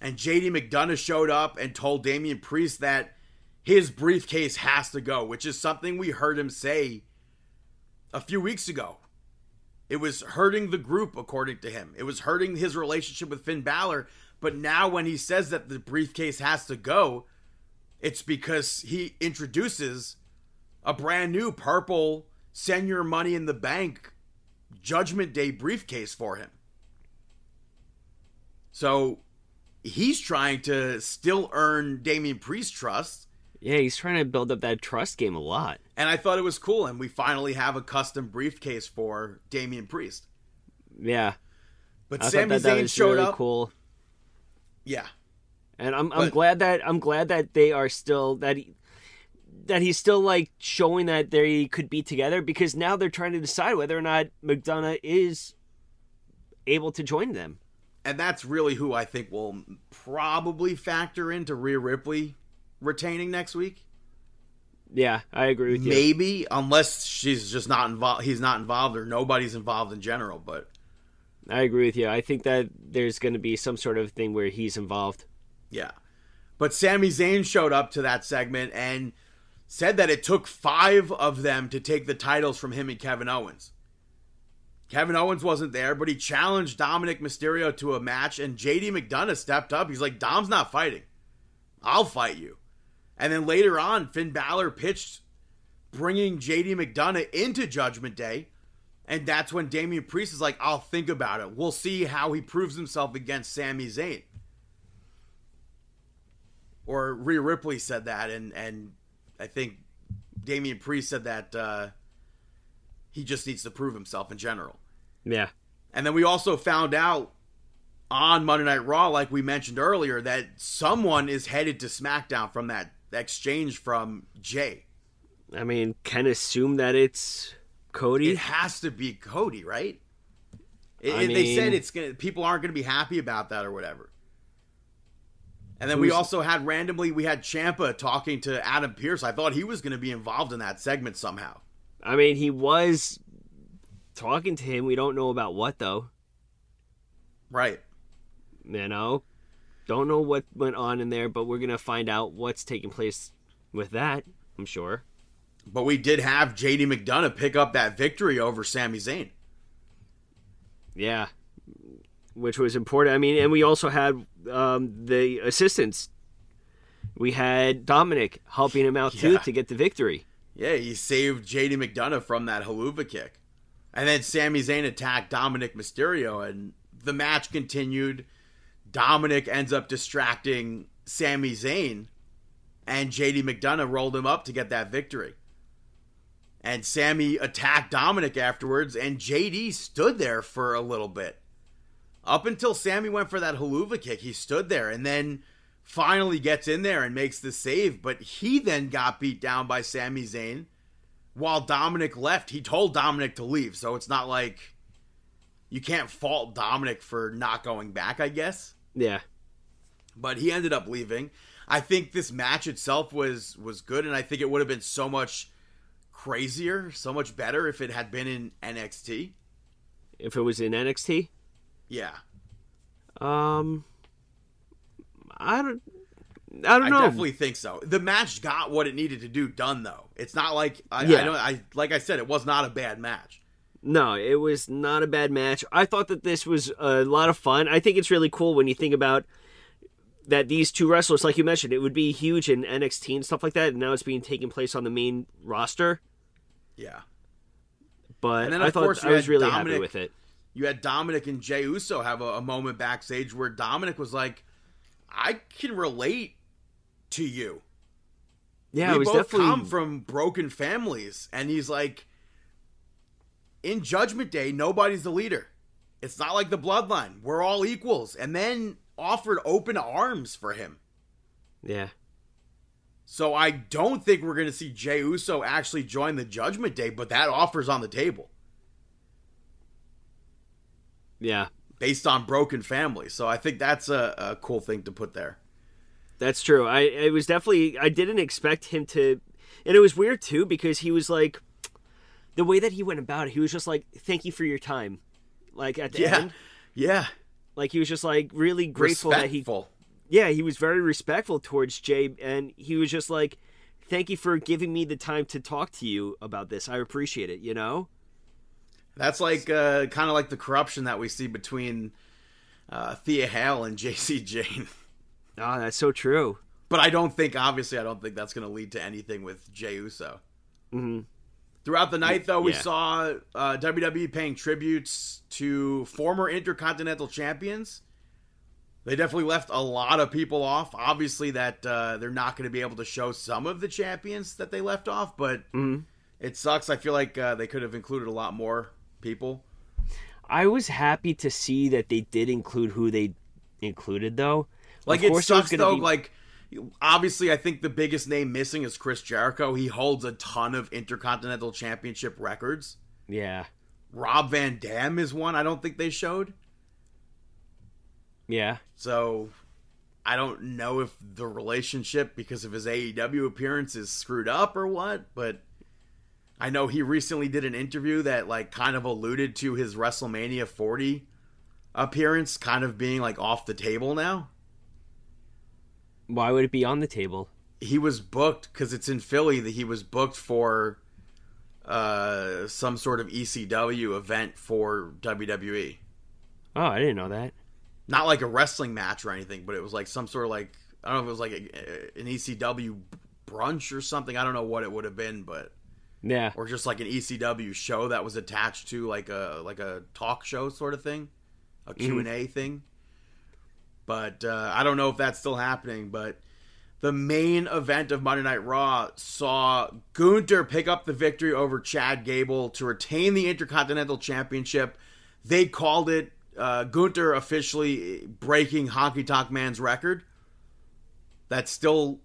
And JD McDonagh showed up and told Damian Priest that his briefcase has to go, which is something we heard him say a few weeks ago. It was hurting the group, according to him. It was hurting his relationship with Finn Balor. But now, when he says that the briefcase has to go, it's because he introduces a brand new purple, Señor money in the bank Judgment Day briefcase for him. So he's trying to still earn Damian Priest's trust. Yeah, he's trying to build up that trust game a lot. And I thought it was cool. And we finally have a custom briefcase for Damian Priest. Yeah, But I Sami that, that Zayn was showed really up. cool. Yeah. and I'm I'm glad that I'm glad that they are still that he, that he's still like showing that they could be together because now they're trying to decide whether or not McDonagh is able to join them. And that's really who I think will probably factor into Rhea Ripley retaining next week. Yeah, I agree with you. Maybe, unless she's just not involved. He's not involved, or nobody's involved in general. But I agree with you. I think that there's going to be some sort of thing where he's involved. yeah. But Sami Zayn showed up to that segment and said that it took five of them to take the titles from him and Kevin Owens. Kevin Owens wasn't there, but he challenged Dominik Mysterio to a match, and JD McDonagh stepped up. He's like, Dom's not fighting. I'll fight you. And then later on, Finn Balor pitched bringing JD McDonagh into Judgment Day And that's when Damian Priest is like, I'll think about it. We'll see how he proves himself against Sami Zayn. Or Rhea Ripley said that, and, and I think Damian Priest said that uh, he just needs to prove himself in general. Yeah. And then we also found out on Monday Night Raw, like we mentioned earlier, that someone is headed to SmackDown from that exchange from Jey. I mean, can assume that it's Cody. It has to be Cody, right? It, I it- they said it's gonna. People aren't gonna be happy about that or whatever. And then we also had randomly we had Ciampa talking to Adam Pearce. I thought he was going to be involved in that segment somehow. I mean, he was talking to him. We don't know about what though. Right. You know, don't know what went on in there, but we're gonna find out what's taking place with that. I'm sure. But we did have JD McDonagh pick up that victory over Sami Zayn. Yeah, which was important. I mean, and we also had um, the assistants. We had Dominik helping him out too to get the victory. Yeah, he saved JD McDonagh from that Helluva kick. And then Sami Zayn attacked Dominik Mysterio, and the match continued. Dominik ends up distracting Sami Zayn, and JD McDonagh rolled him up to get that victory. And Sami attacked Dominik afterwards, and JD stood there for a little bit. Up until Sami went for that Helluva kick, he stood there and then finally gets in there and makes the save. But he then got beat down by Sami Zayn while Dominik left. He told Dominik to leave, so it's not like you can't fault Dominik for not going back, I guess Yeah, but he ended up leaving. I think this match itself was was good, and I think it would have been so much crazier, so much better if it had been in NXT. if it was in NXT, Yeah, um, I don't, I don't I know. definitely think so. The match got what it needed to do done, though. It's not like I, Yeah. I don't. I like I said, it was not a bad match. No, it was not a bad match. I thought that this was a lot of fun. I think it's really cool when you think about that these two wrestlers, like you mentioned, it would be huge in NXT and stuff like that, and now it's being taken place on the main roster. Yeah, But And then, I thought I was really happy with it. you had Dominik and Jey Uso have a, a moment backstage where Dominik was like, "I can relate to you." Yeah, we both definitely come from broken families, and he's like, in Judgment Day, nobody's the leader. It's not like the Bloodline; we're all equals. And then offered open arms for him. yeah. So I don't think we're going to see Jey Uso actually join the Judgment Day, but that offer's on the table Yeah, based on broken Family. So I think that's a, a cool thing to put there. that's true. I it was definitely I didn't expect him to, and it was weird too because he was like, the way that he went about it, he was just like, "Thank you for your time," like at the Yeah, end, yeah, like he was just like really grateful that he respectful. yeah, he was very respectful towards Jey, and he was just like, "Thank you for giving me the time to talk to you about this. I appreciate it." You know? That's like uh, kind of like the corruption that we see between uh, Thea Hale and [LAUGHS] Jacy Jayne. Oh, that's so true. But I don't think, obviously, I don't think that's going to lead to anything with Jey Uso. hmm Throughout the night, though, we Yeah. saw uh, WWE paying tributes to former Intercontinental champions. They definitely left a lot of people off. Obviously, that uh, they're not going to be able to show some of the champions that they left off, but hmm it sucks. I feel like uh, they could have included a lot more people. I was happy to see that they did include who they included, though. Like Of it course there was sucks though. be- Like obviously, I think the biggest name missing is Chris Jericho. He holds a ton of Intercontinental Championship records. Yeah, Rob Van Dam is one. I don't think they showed. yeah, So I don't know if the relationship because of his AEW appearance is screwed up or what, but I know he recently did an interview that like kind of alluded to his WrestleMania 40 appearance kind of being like off the table now. Why would it be on the table? He was booked cuz it's in Philly that he was booked for uh some sort of ECW event for WWE. Oh, I didn't know that. not like a wrestling match or anything, but it was like some sort of like I don't know if it was like a, an ECW brunch or something. I don't know what it would have been, but Yeah. or just like an ECW show that was attached to like a like a talk show sort of thing, a Q and A thing. But uh, I don't know if that's still happening. But the main event of Monday Night Raw saw Gunther pick up the victory over Chad Gable to retain the Intercontinental Championship. They called it uh, Gunther officially breaking Honky Tonk Man's record. That still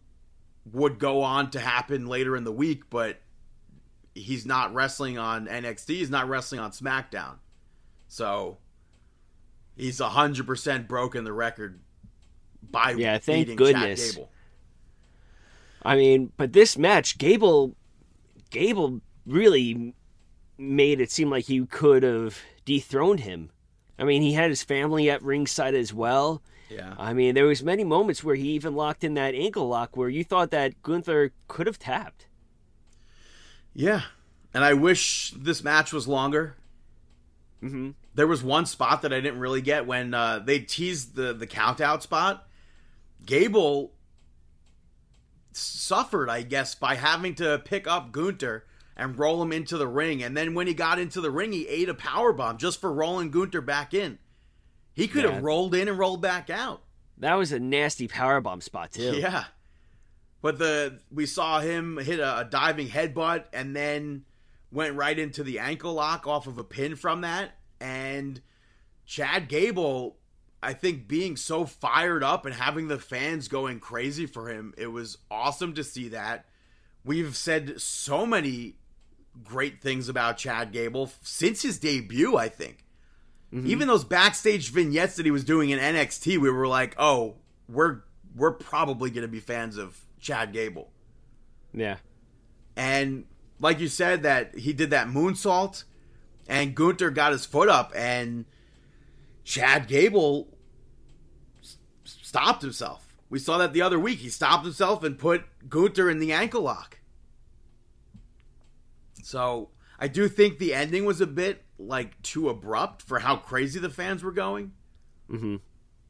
would go on to happen later in the week, but he's not wrestling on NXT. He's not wrestling on SmackDown. So he's 100% broken the record by Yeah, thank beating goodness. Chad Gable. I mean, but this match, Gable, Gable really made it seem like he could have dethroned him. I mean, he had his family at ringside as well. Yeah. I mean, there was many moments where he even locked in that ankle lock where you thought that Gunther could have tapped. Yeah. And I wish this match was longer. hmm There was one spot that I didn't really get when uh, they teased the, the count out spot. Gable suffered, I guess, by having to pick up Gunther and roll him into the ring. And then when he got into the ring, he ate a power bomb just for rolling Gunther back in. He could Yeah. have rolled in and rolled back out. That was a nasty powerbomb spot too. Yeah. But the we saw him hit a, a diving headbutt and then went right into the ankle lock off of a pin from that. And Chad Gable, I think being so fired up and having the fans going crazy for him, it was awesome to see that. We've said so many great things about Chad Gable since his debut, I think. Mm-hmm. Even those backstage vignettes that he was doing in NXT, we were like, "Oh, we're we're probably going to be fans of Chad Gable." Yeah. And like you said, that he did that moonsault, and Gunther got his foot up, and Chad Gable s- stopped himself. We saw that the other week. He stopped himself and put Gunther in the ankle lock. So I do think the ending was a bit like too abrupt for how crazy the fans were going. hmm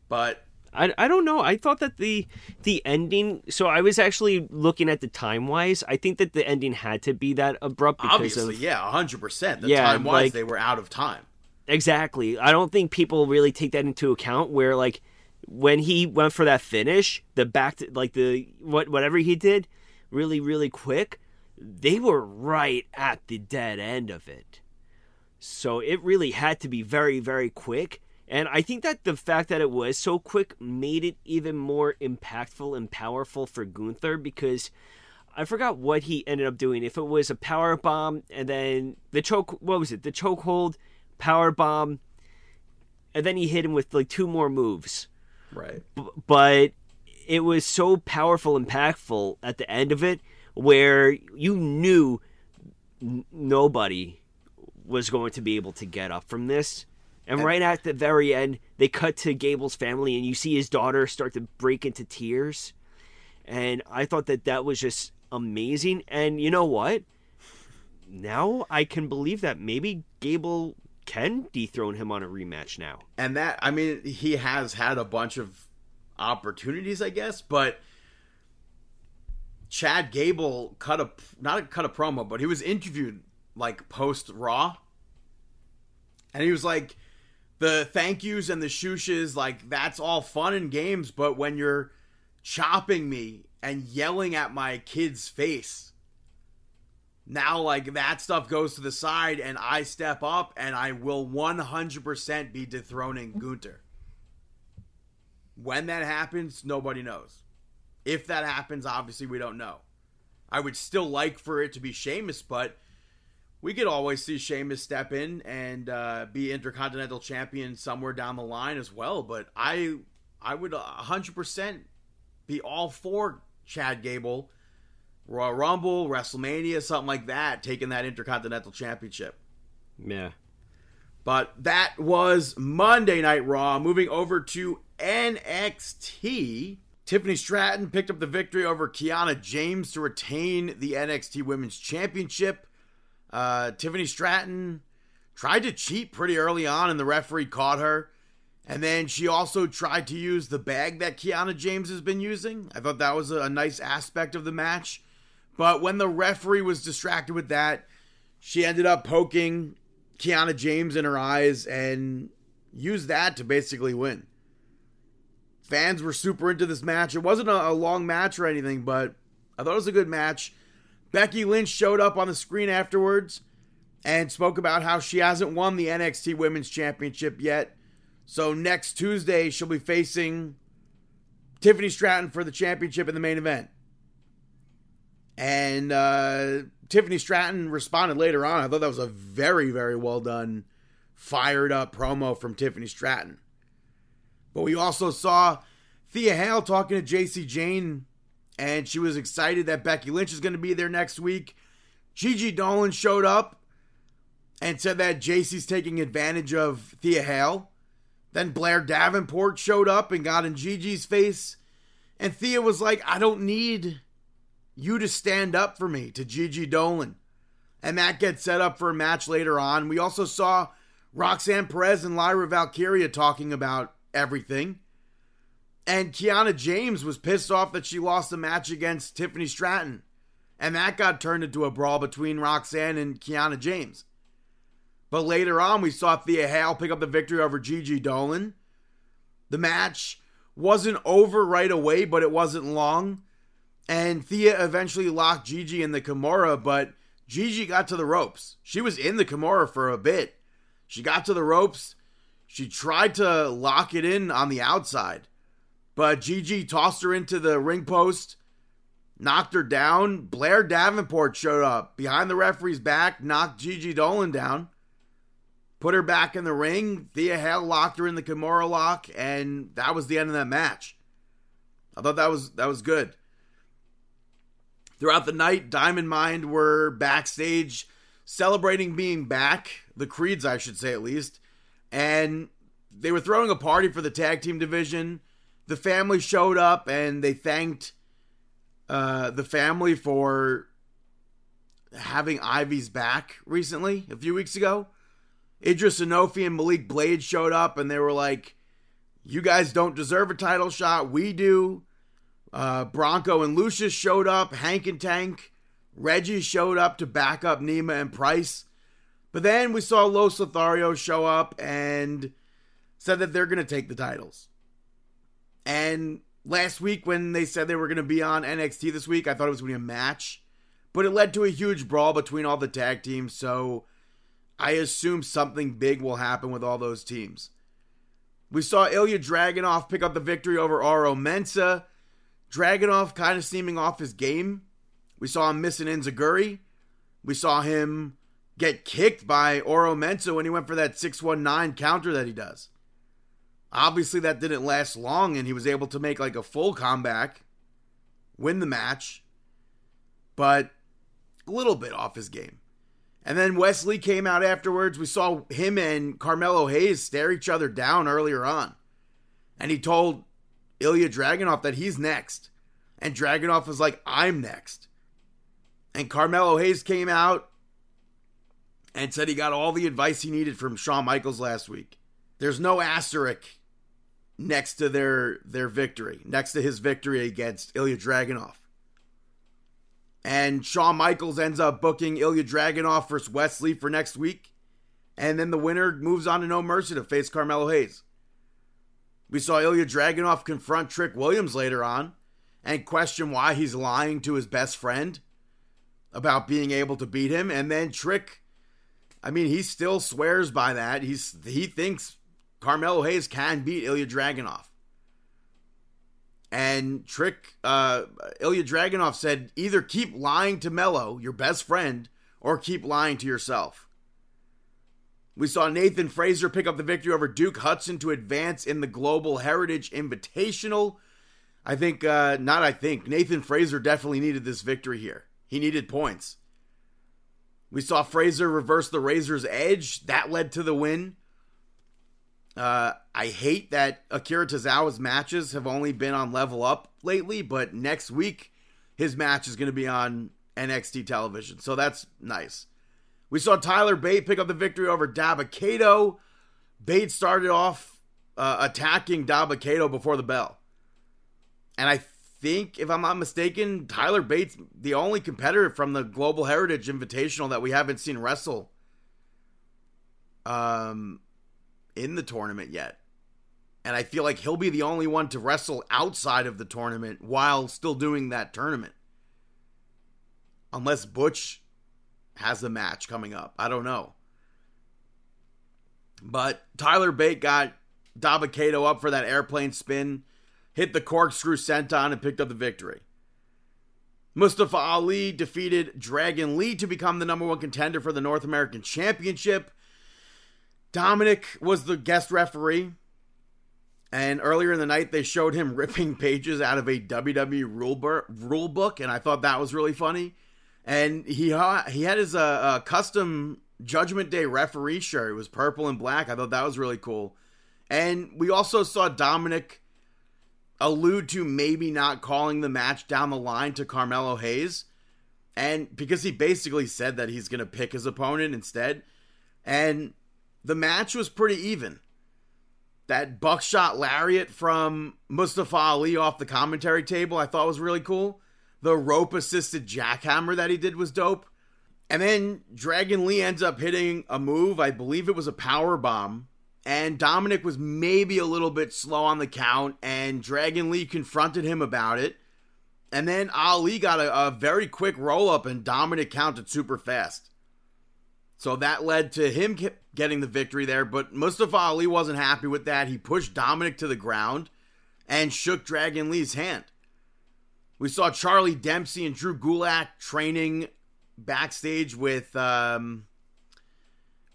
But I, I don't know. I thought that the the ending. So I was actually looking at the time wise. I think that the ending had to be that abrupt because obviously, of yeah, hundred percent. The Yeah, time wise, like- they were out of time. exactly. I don't think people really take that into account. Where like when he went for that finish, the back to, like the what whatever he did, really really quick. They were right at the dead end of it. So it really had to be very, very quick. And I think that the fact that it was so quick made it even more impactful and powerful for Gunther because I forgot what he ended up doing. If it was a power bomb and then the choke, what was it? The chokehold, power bomb, and then he hit him with like two more moves. Right. B- but it was so powerful, impactful at the end of it, where you knew n- nobody was going to be able to get up from this. And right at the very end, they cut to Gable's family, and you see his daughter start to break into tears. And I thought that that was just amazing. And you know what? Now I can believe that maybe Gable can dethrone him on a rematch now. And that, I mean, he has had a bunch of opportunities, I guess, but Chad Gable cut a not a, cut a promo, but he was interviewed like post Raw, and he was like, "The thank yous and the shooshes, like that's all fun and games, but when you're chopping me and yelling at my kid's face." Now, like that stuff goes to the side, and I step up, and I will 100% be dethroning Gunther. When that happens, nobody knows. If that happens, obviously we don't know. I would still like for it to be Sheamus, but we could always see Sheamus step in and uh, be Intercontinental Champion somewhere down the line as well. But I, I would 100% be all for Chad Gable, Royal Rumble, WrestleMania, something like that, taking that Intercontinental Championship. Yeah. But that was Monday Night Raw. Moving over to NXT. Tiffany Stratton picked up the victory over Kiana James to retain the NXT Women's Championship. Uh, Tiffany Stratton tried to cheat pretty early on, and the referee caught her. And then she also tried to use the bag that Kiana James has been using. I thought that was a, a nice aspect of the match. But when the referee was distracted with that, she ended up poking Kiana James in her eyes and used that to basically win. Fans were super into this match. It wasn't a, a long match or anything, but I thought it was a good match. Becky Lynch showed up on the screen afterwards and spoke about how she hasn't won the NXT Women's Championship yet. So next Tuesday, she'll be facing Tiffany Stratton for the championship in the main event. And uh, Tiffany Stratton responded later on. I thought that was a very, very well done, fired up promo from Tiffany Stratton. But we also saw Thea Hale talking to Jacy Jayne, and she was excited that Becky Lynch is going to be there next week. Gigi Dolan showed up and said that Jacy's taking advantage of Thea Hale. Then Blair Davenport showed up and got in Gigi's face. And Thea was like, I don't need you to stand up for me to Gigi Dolan. And that gets set up for a match later on. We also saw Roxanne Perez and Lyra Valkyria talking about everything. And Kiana James was pissed off that she lost the match against Tiffany Stratton. And that got turned into a brawl between Roxanne and Kiana James. But later on, we saw Thea Hale pick up the victory over Gigi Dolan. The match wasn't over right away, but it wasn't long. And Thea eventually locked Gigi in the Kimura, but Gigi got to the ropes. She was in the Kimura for a bit. She got to the ropes. She tried to lock it in on the outside, but Gigi tossed her into the ring post, knocked her down. Blair Davenport showed up behind the referee's back, knocked Gigi Dolan down put her back in the ring. Thea Hale locked her in the Kimura lock, and that was the end of that match. I thought that was that was good. Throughout the night, Diamond Mind were backstage celebrating being back, the Creeds, I should say at least, and they were throwing a party for the tag team division. The family showed up and they thanked uh, the family for having Ivy's back recently, a few weeks ago. Idris Enofe and Malik Blade showed up and they were like, You guys don't deserve a title shot. We do. Uh, Bronco and Lucien showed up. Hank and Tank. Reggie showed up to back up Nima and Price. But then we saw Los Lotharios show up and said that they're going to take the titles. And last week, when they said they were going to be on NXT this week, I thought it was going to be a match. But it led to a huge brawl between all the tag teams. So I assume something big will happen with all those teams. We saw Ilya Dragunov pick up the victory over Oro Mensah. Dragunov kind of seeming off his game. We saw him missing Enzuigiri. We saw him get kicked by Oro Mensah when he went for that 619 counter that he does. Obviously, that didn't last long, and he was able to make like a full comeback, win the match, but a little bit off his game. And then Wes Lee came out afterwards. We saw him and Carmelo Hayes stare each other down earlier on. And he told Ilya Dragunov that he's next. And Dragunov was like, I'm next. And Carmelo Hayes came out and said he got all the advice he needed from Shawn Michaels last week. There's no asterisk next to their their victory, next to his victory against Ilya Dragunov. And Shawn Michaels ends up booking Ilya Dragunov versus Wes Lee for next week. And then the winner moves on to No Mercy to face Carmelo Hayes. We saw Ilya Dragunov confront Trick Williams later on and question why he's lying to his best friend about being able to beat him. And then Trick, I mean, he still swears by that. He's he thinks Carmelo Hayes can beat Ilya Dragunov. And Trick, uh, Ilya Dragunov said, either keep lying to Mello, your best friend, or keep lying to yourself. We saw Nathan Frazer pick up the victory over Duke Hudson to advance in the Global Heritage Invitational. I think, uh, not I think, Nathan Frazer definitely needed this victory here. He needed points. We saw Frazer reverse the Razor's Edge. That led to the win. Uh, I hate that Akira Tozawa's matches have only been on Level Up lately, but next week his match is going to be on NXT television, so that's nice. We saw Tyler Bate pick up the victory over Dabba-Kato. Bate started off uh, attacking Dabba-Kato before the bell, and I think, if I'm not mistaken, Tyler Bate's, the only competitor from the Global Heritage Invitational that we haven't seen wrestle um, in the tournament yet. And I feel like he'll be the only one to wrestle outside of the tournament while still doing that tournament. Unless Butch has a match coming up. I don't know. But Tyler Bate got Dabba-Kato up for that airplane spin, hit the corkscrew senton, and picked up the victory. Mustafa Ali defeated Dragon Lee to become the number one contender for the North American Championship. Dominik was the guest referee. And earlier in the night, they showed him ripping pages out of a WWE rule, bur- rule book, and I thought that was really funny. And he ha- he had his uh, uh, custom Judgment Day referee shirt. It was purple and black. I thought that was really cool. And we also saw Dominik allude to maybe not calling the match down the line to Carmelo Hayes. And because he basically said that he's going to pick his opponent instead. And the match was pretty even. That buckshot lariat from Mustafa Ali off the commentary table I thought was really cool. The rope assisted jackhammer that he did was dope. And then Dragon Lee ends up hitting a move. I believe it was a power bomb and Dominik was maybe a little bit slow on the count, and Dragon Lee confronted him about it. And then Ali got a, a very quick roll up, and Dominik counted super fast. So that led to him getting the victory there. But Mustafa Ali wasn't happy with that. He pushed Dominik to the ground and shook Dragon Lee's hand. We saw Charlie Dempsey and Drew Gulak training backstage with um,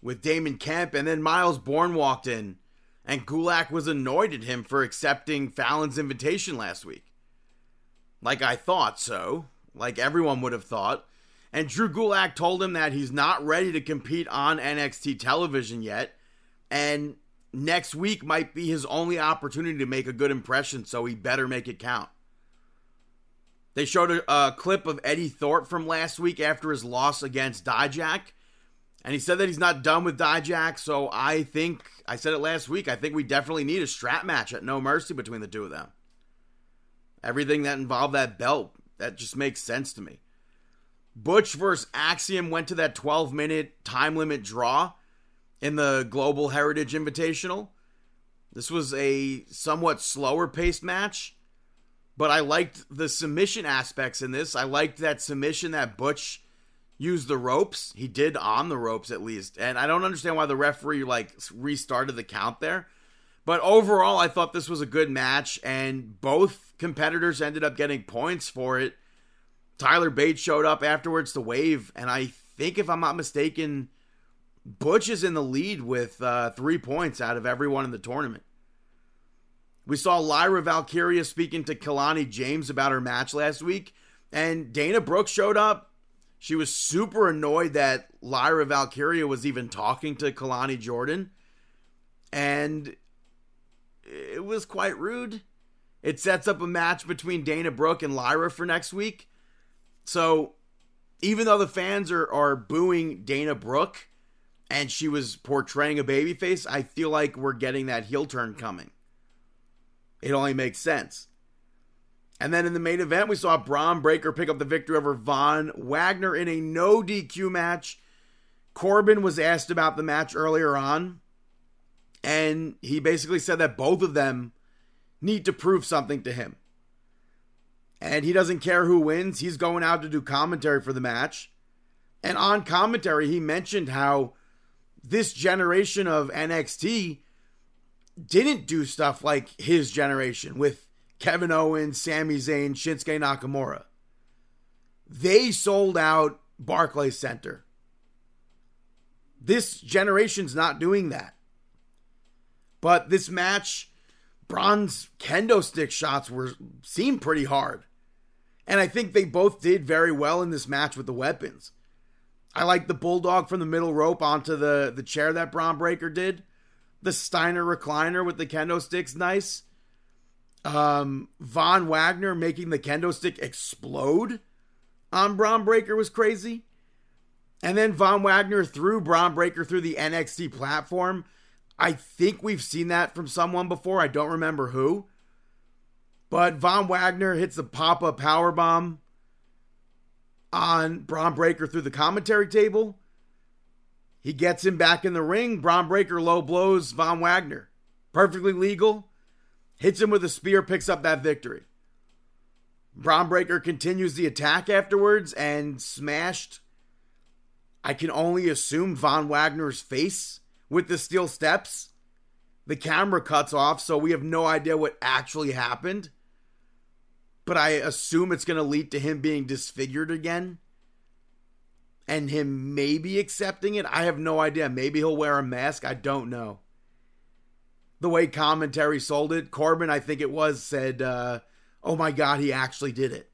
with Damon Kemp, and then Myles Borne walked in, and Gulak was annoyed at him for accepting Fallon's invitation last week. Like I thought so, like everyone would have thought. And Drew Gulak told him that he's not ready to compete on NXT television yet, and next week might be his only opportunity to make a good impression, so he better make it count. They showed a, a clip of Eddy Thorpe from last week after his loss against Dijak and he said that he's not done with Dijak, so I think, I said it last week, I think we definitely need a strap match at No Mercy between the two of them. Everything that involved that belt, that just makes sense to me. Butch versus Axiom went to that 12 minute time limit draw in the Global Heritage Invitational. This was a somewhat slower paced match, but I liked the submission aspects in this. I liked that submission that Butch used the ropes. He did on the ropes at least. And I don't understand why the referee like restarted the count there. But overall, I thought this was a good match, and both competitors ended up getting points for it. Tyler Bates showed up afterwards to wave, and I think, if I'm not mistaken, Butch is in the lead with uh, three points out of everyone in the tournament. We saw Lyra Valkyria speaking to Kelani James about her match last week, and Dana Brooks showed up she was super annoyed that Lyra Valkyria was even talking to Kelani Jordan. And it was quite rude. It sets up a match between Dana Brooke and Lyra for next week. So even though the fans are, are booing Dana Brooke and she was portraying a babyface, I feel like we're getting that heel turn coming. It only makes sense. And then in the main event, we saw Bron Breakker pick up the victory over Von Wagner in a no DQ match. Corbin was asked about the match earlier on, and he basically said that both of them need to prove something to him. And he doesn't care who wins, he's going out to do commentary for the match. And on commentary, he mentioned how this generation of NXT didn't do stuff like his generation with Kevin Owens, Sami Zayn, Shinsuke Nakamura. They sold out Barclays Center. This generation's not doing that. But this match, Bron's kendo stick shots were seemed pretty hard. And I think they both did very well in this match with the weapons. I like the bulldog from the middle rope onto the, the chair that Bron Breakker did. The Steiner recliner with the kendo sticks, nice. Um, Von Wagner making the kendo stick explode on Bron Breakker was crazy. And then Von Wagner threw Bron Breakker through the NXT platform. I think we've seen that from someone before. I don't remember who. But Von Wagner hits a pop up power bomb on Bron Breakker through the commentary table. He gets him back in the ring. Bron Breakker low blows Von Wagner. Perfectly legal. Hits him with a spear, picks up that victory. Bron Breakker continues the attack afterwards and smashed, I can only assume, Von Wagner's face with the steel steps. The camera cuts off, so we have no idea what actually happened. But I assume it's going to lead to him being disfigured again and him maybe accepting it. I have no idea. Maybe he'll wear a mask. I don't know. The way commentary sold it, Corbin, I think it was, said, uh, oh my God, he actually did it.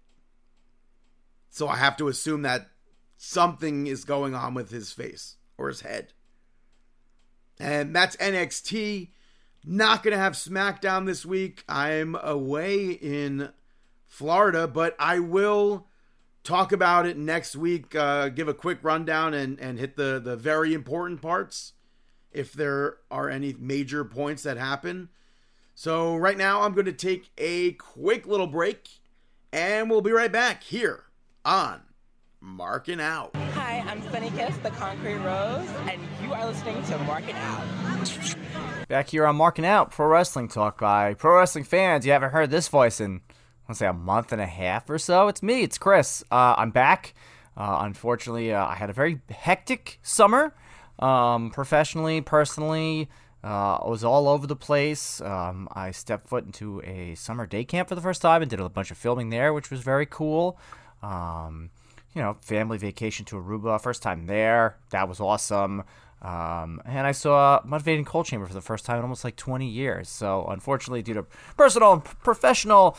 So I have to assume that something is going on with his face or his head. And that's NXT. Not going to have SmackDown this week. I'm away in Florida, but I will talk about it next week. Uh, give a quick rundown and, and hit the, the very important parts if there are any major points that happen. So, right now, I'm going to take a quick little break and we'll be right back here on Marking Out. I'm Sonny Kiss, the Concrete Rose, and you are listening to Marking Out. Back here on Marking Out, Pro Wrestling Talk by Pro Wrestling fans. You haven't heard this voice in, let's say, a month and a half or so. It's me, it's Chris. Uh, I'm back. Uh, unfortunately, uh, I had a very hectic summer, um, professionally, personally. Uh, I was all over the place. Um, I stepped foot into a summer day camp for the first time and did a bunch of filming there, which was very cool. Um, you know, family vacation to Aruba, first time there. That was awesome. Um, and I saw Motivating Coal Chamber for the first time in almost like 20 years. So, unfortunately, due to personal and professional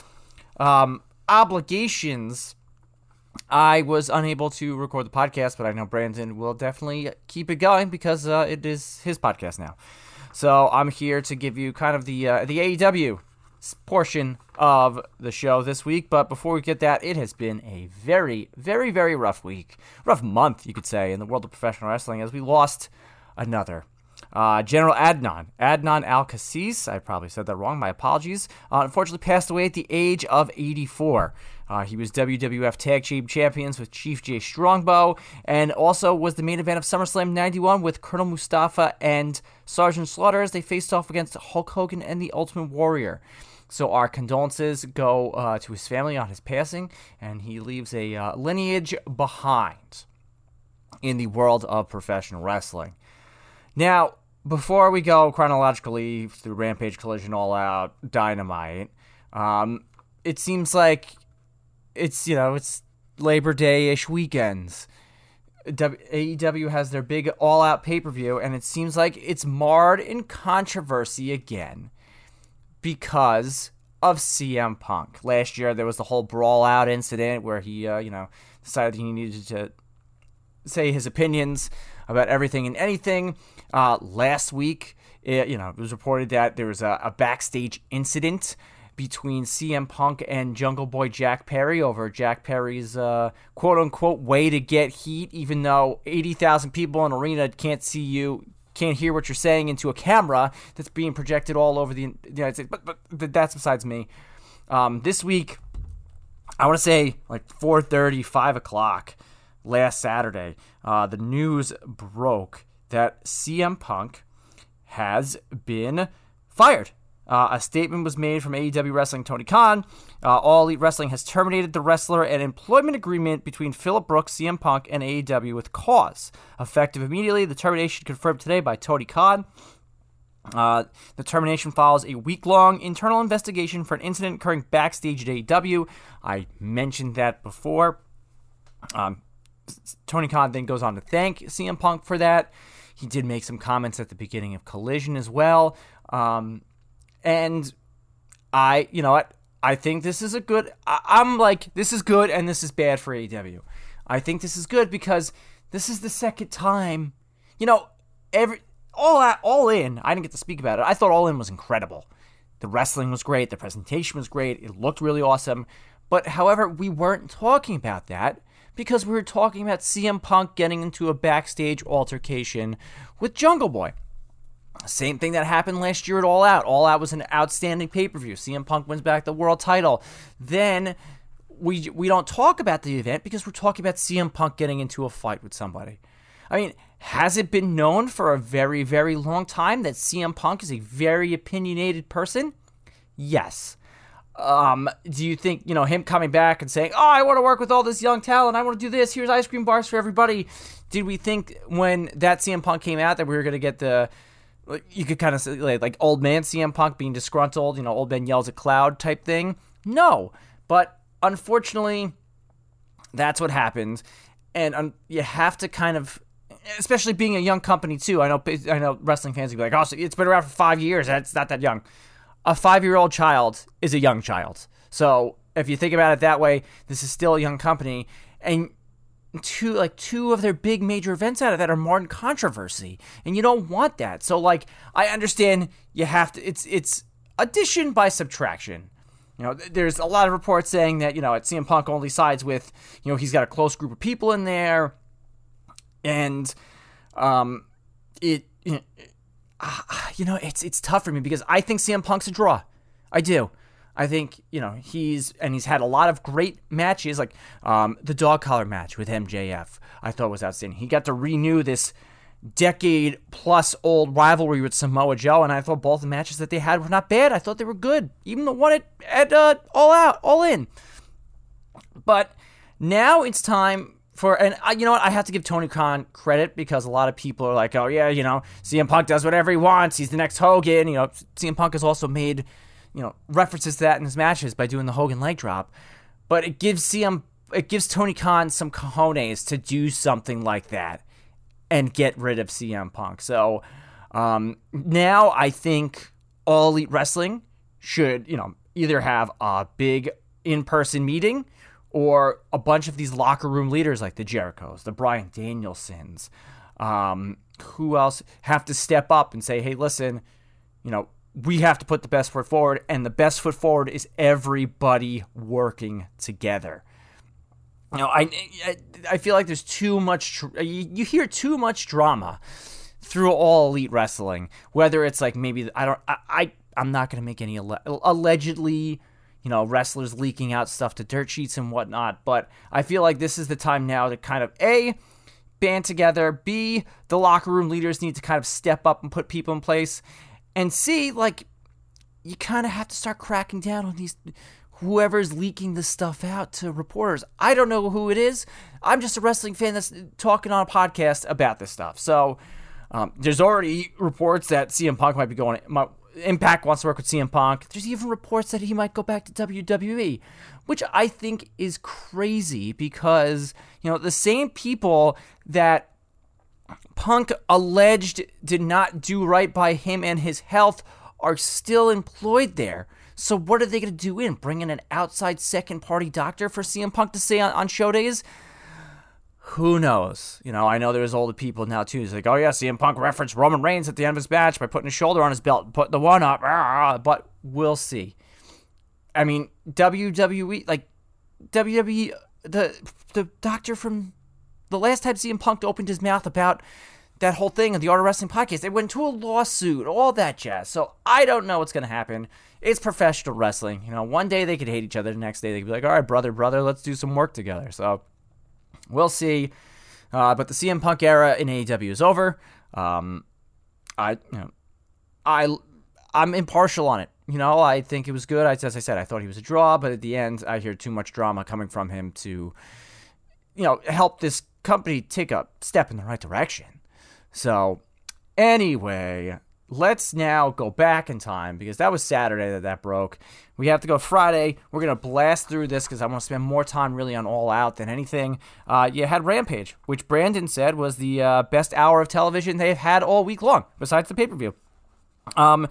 um, obligations, I was unable to record the podcast, but I know Brandon will definitely keep it going because uh, it is his podcast now. So I'm here to give you kind of the uh, the AEW portion of the show this week. But before we get that, it has been a very, very, very rough week, rough month, you could say, in the world of professional wrestling as we lost another. Uh, General Adnan, Adnan Al Kassis, I probably said that wrong, my apologies, uh, unfortunately passed away at the age of 84. Uh, he was WWF Tag Team Champions with Chief Jay Strongbow, and also was the main event of SummerSlam 91 with Colonel Mustafa and Sergeant Slaughter as they faced off against Hulk Hogan and the Ultimate Warrior. So our condolences go uh, to his family on his passing, and he leaves a uh, lineage behind in the world of professional wrestling. Now, before we go chronologically through Rampage, Collision, All Out, Dynamite, um, it seems like it's you know it's Labor Day ish weekends. AEW has their big All Out pay per view, and it seems like it's marred in controversy again because of CM Punk. Last year, there was the whole brawl out incident where he, uh, you know, decided he needed to say his opinions about everything and anything. Uh, last week, it, you know, it was reported that there was a, a backstage incident between CM Punk and Jungle Boy Jack Perry over Jack Perry's uh, quote unquote way to get heat, even though 80,000 people in arena can't see you can't hear what you're saying into a camera that's being projected all over the United States. But, but that's besides me. Um, this week, I want to say like 4:30, 5 o'clock last Saturday, uh, the news broke that CM Punk has been fired uh, a statement was made from AEW Wrestling Tony Khan. Uh, All Elite Wrestling has terminated the wrestler and employment agreement between Phillip Brooks, CM Punk, and AEW with cause. Effective immediately, the termination confirmed today by Tony Khan. Uh, the termination follows a week long internal investigation for an incident occurring backstage at AEW. I mentioned that before. Um, Tony Khan then goes on to thank CM Punk for that. He did make some comments at the beginning of Collision as well. Um, and I, you know what? I think this is a good. I, am like, this is good and this is bad for AEW. I think this is good because this is the second time, you know, every all at all in. I didn't get to speak about it. I thought All In was incredible. The wrestling was great. The presentation was great. It looked really awesome. But however, we weren't talking about that because we were talking about CM Punk getting into a backstage altercation with Jungle Boy. Same thing that happened last year at All Out. All Out was an outstanding pay per view. CM Punk wins back the world title. Then we we don't talk about the event because we're talking about CM Punk getting into a fight with somebody. I mean, has it been known for a very very long time that CM Punk is a very opinionated person? Yes. Um, do you think you know him coming back and saying, "Oh, I want to work with all this young talent. I want to do this. Here's ice cream bars for everybody." Did we think when that CM Punk came out that we were going to get the you could kind of say like old man CM Punk being disgruntled, you know, old man yells at cloud type thing? No, but unfortunately, that's what happened, and um, you have to kind of especially being a young company too. I know I know wrestling fans would be like, "Oh, so it's been around for five years. That's not that young." a five year old child is a young child. So if you think about it that way, this is still a young company. And two like two of their big major events out of that are more in controversy. And you don't want that. So like I understand you have to it's it's addition by subtraction. You know, there's a lot of reports saying that, you know, at CM Punk only sides with, you know, he's got a close group of people in there. And um it you know, [SIGHS] it's it's tough for me because I think CM Punk's a draw. I do. I think you know he's and he's had a lot of great matches, like um, the dog collar match with MJF. I thought was outstanding. He got to renew this decade plus old rivalry with Samoa Joe, and I thought both the matches that they had were not bad. I thought they were good, even the one at, at uh, All Out, All In. But now it's time for and I, you know what I have to give Tony Khan credit because a lot of people are like, oh yeah, you know, CM Punk does whatever he wants. He's the next Hogan. You know, CM Punk has also made you know references to that in his matches by doing the Hogan leg drop, but it gives CM it gives Tony Khan some cojones to do something like that and get rid of CM Punk. So um, now I think all elite wrestling should you know either have a big in person meeting or a bunch of these locker room leaders like the Jerichos, the Bryan Danielsons, um, who else have to step up and say, hey, listen, you know, we have to put the best foot forward, and the best foot forward is everybody working together. You know, I, I feel like there's too much, uh, you, you hear too much drama through all elite wrestling, whether it's like maybe, I don't, I, I I'm not going to make any alle- allegedly you know, wrestlers leaking out stuff to dirt sheets and whatnot. But I feel like this is the time now to kind of A, band together, B, the locker room leaders need to kind of step up and put people in place, and C, like, you kind of have to start cracking down on these whoever's leaking this stuff out to reporters. I don't know who it is. I'm just a wrestling fan that's talking on a podcast about this stuff. So um, there's already reports that CM Punk might be going, Impact wants to work with CM Punk. There's even reports that he might go back to WWE, which I think is crazy because, you know, the same people that Punk alleged did not do right by him and his health are still employed there. So what are they going to do in? Bring in an outside second party doctor for CM Punk to say on, on show days? who knows? You know, I know there's older people now too. It's like, oh yeah, CM Punk referenced Roman Reigns at the end of his match by putting his shoulder on his belt, put the one up. But we'll see. I mean, WWE, like WWE, the the doctor from the last time CM Punk opened his mouth about that whole thing on the Art of Wrestling podcast, they went to a lawsuit, all that jazz. So I don't know what's gonna happen. It's professional wrestling. You know, one day they could hate each other, the next day they could be like, all right, brother, brother, let's do some work together. So We'll see. Uh, but the CM Punk era in AEW is over. Um, I, you know, I, I'm impartial on it. You know, I think it was good. I, as I said, I thought he was a draw, but at the end, I hear too much drama coming from him to, you know, help this company take a step in the right direction. So, anyway, let's now go back in time because that was Saturday that that broke. We have to go Friday. We're going to blast through this because I want to spend more time really on All Out than anything. Uh, you had Rampage, which Brandon said was the uh, best hour of television they've had all week long, besides the pay per view. Um,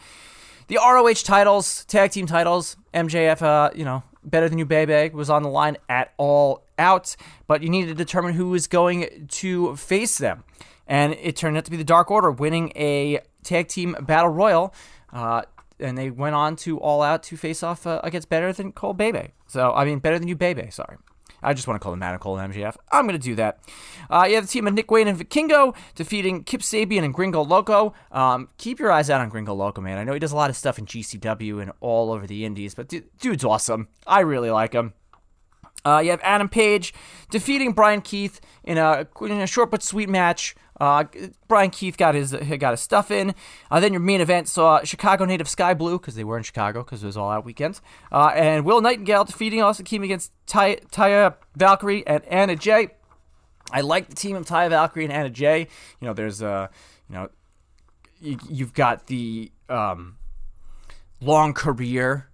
the ROH titles, tag team titles, MJF, uh, you know, better than you, baby, was on the line at all out, but you needed to determine who was going to face them. And it turned out to be the Dark Order winning a tag team battle royal. Uh, and they went on to All Out to face off uh, against better than Cole Bebe. So I mean, better than you, Bebe. Sorry. I just want to call them Adam Cole and MJF. I'm going to do that. Uh, you have the team of Nick Wayne and Vikingo defeating Kip Sabian and Gringo Loco. Um, keep your eyes out on Gringo Loco, man. I know he does a lot of stuff in GCW and all over the indies, but dude's awesome. I really like him. Uh, you have Adam Page defeating Bryan Keith in a, in a short but sweet match. Uh, Bryan Keith got his got his stuff in. Uh, then your main event saw Chicago native Skye Blue because they were in Chicago because it was all out weekends, uh, and Will Nightingale defeating Austin Team against Ty, Taya Valkyrie and Anna Jay. I like the team of Taya Valkyrie and Anna Jay. You know, there's uh, you know, you, have got the um, long career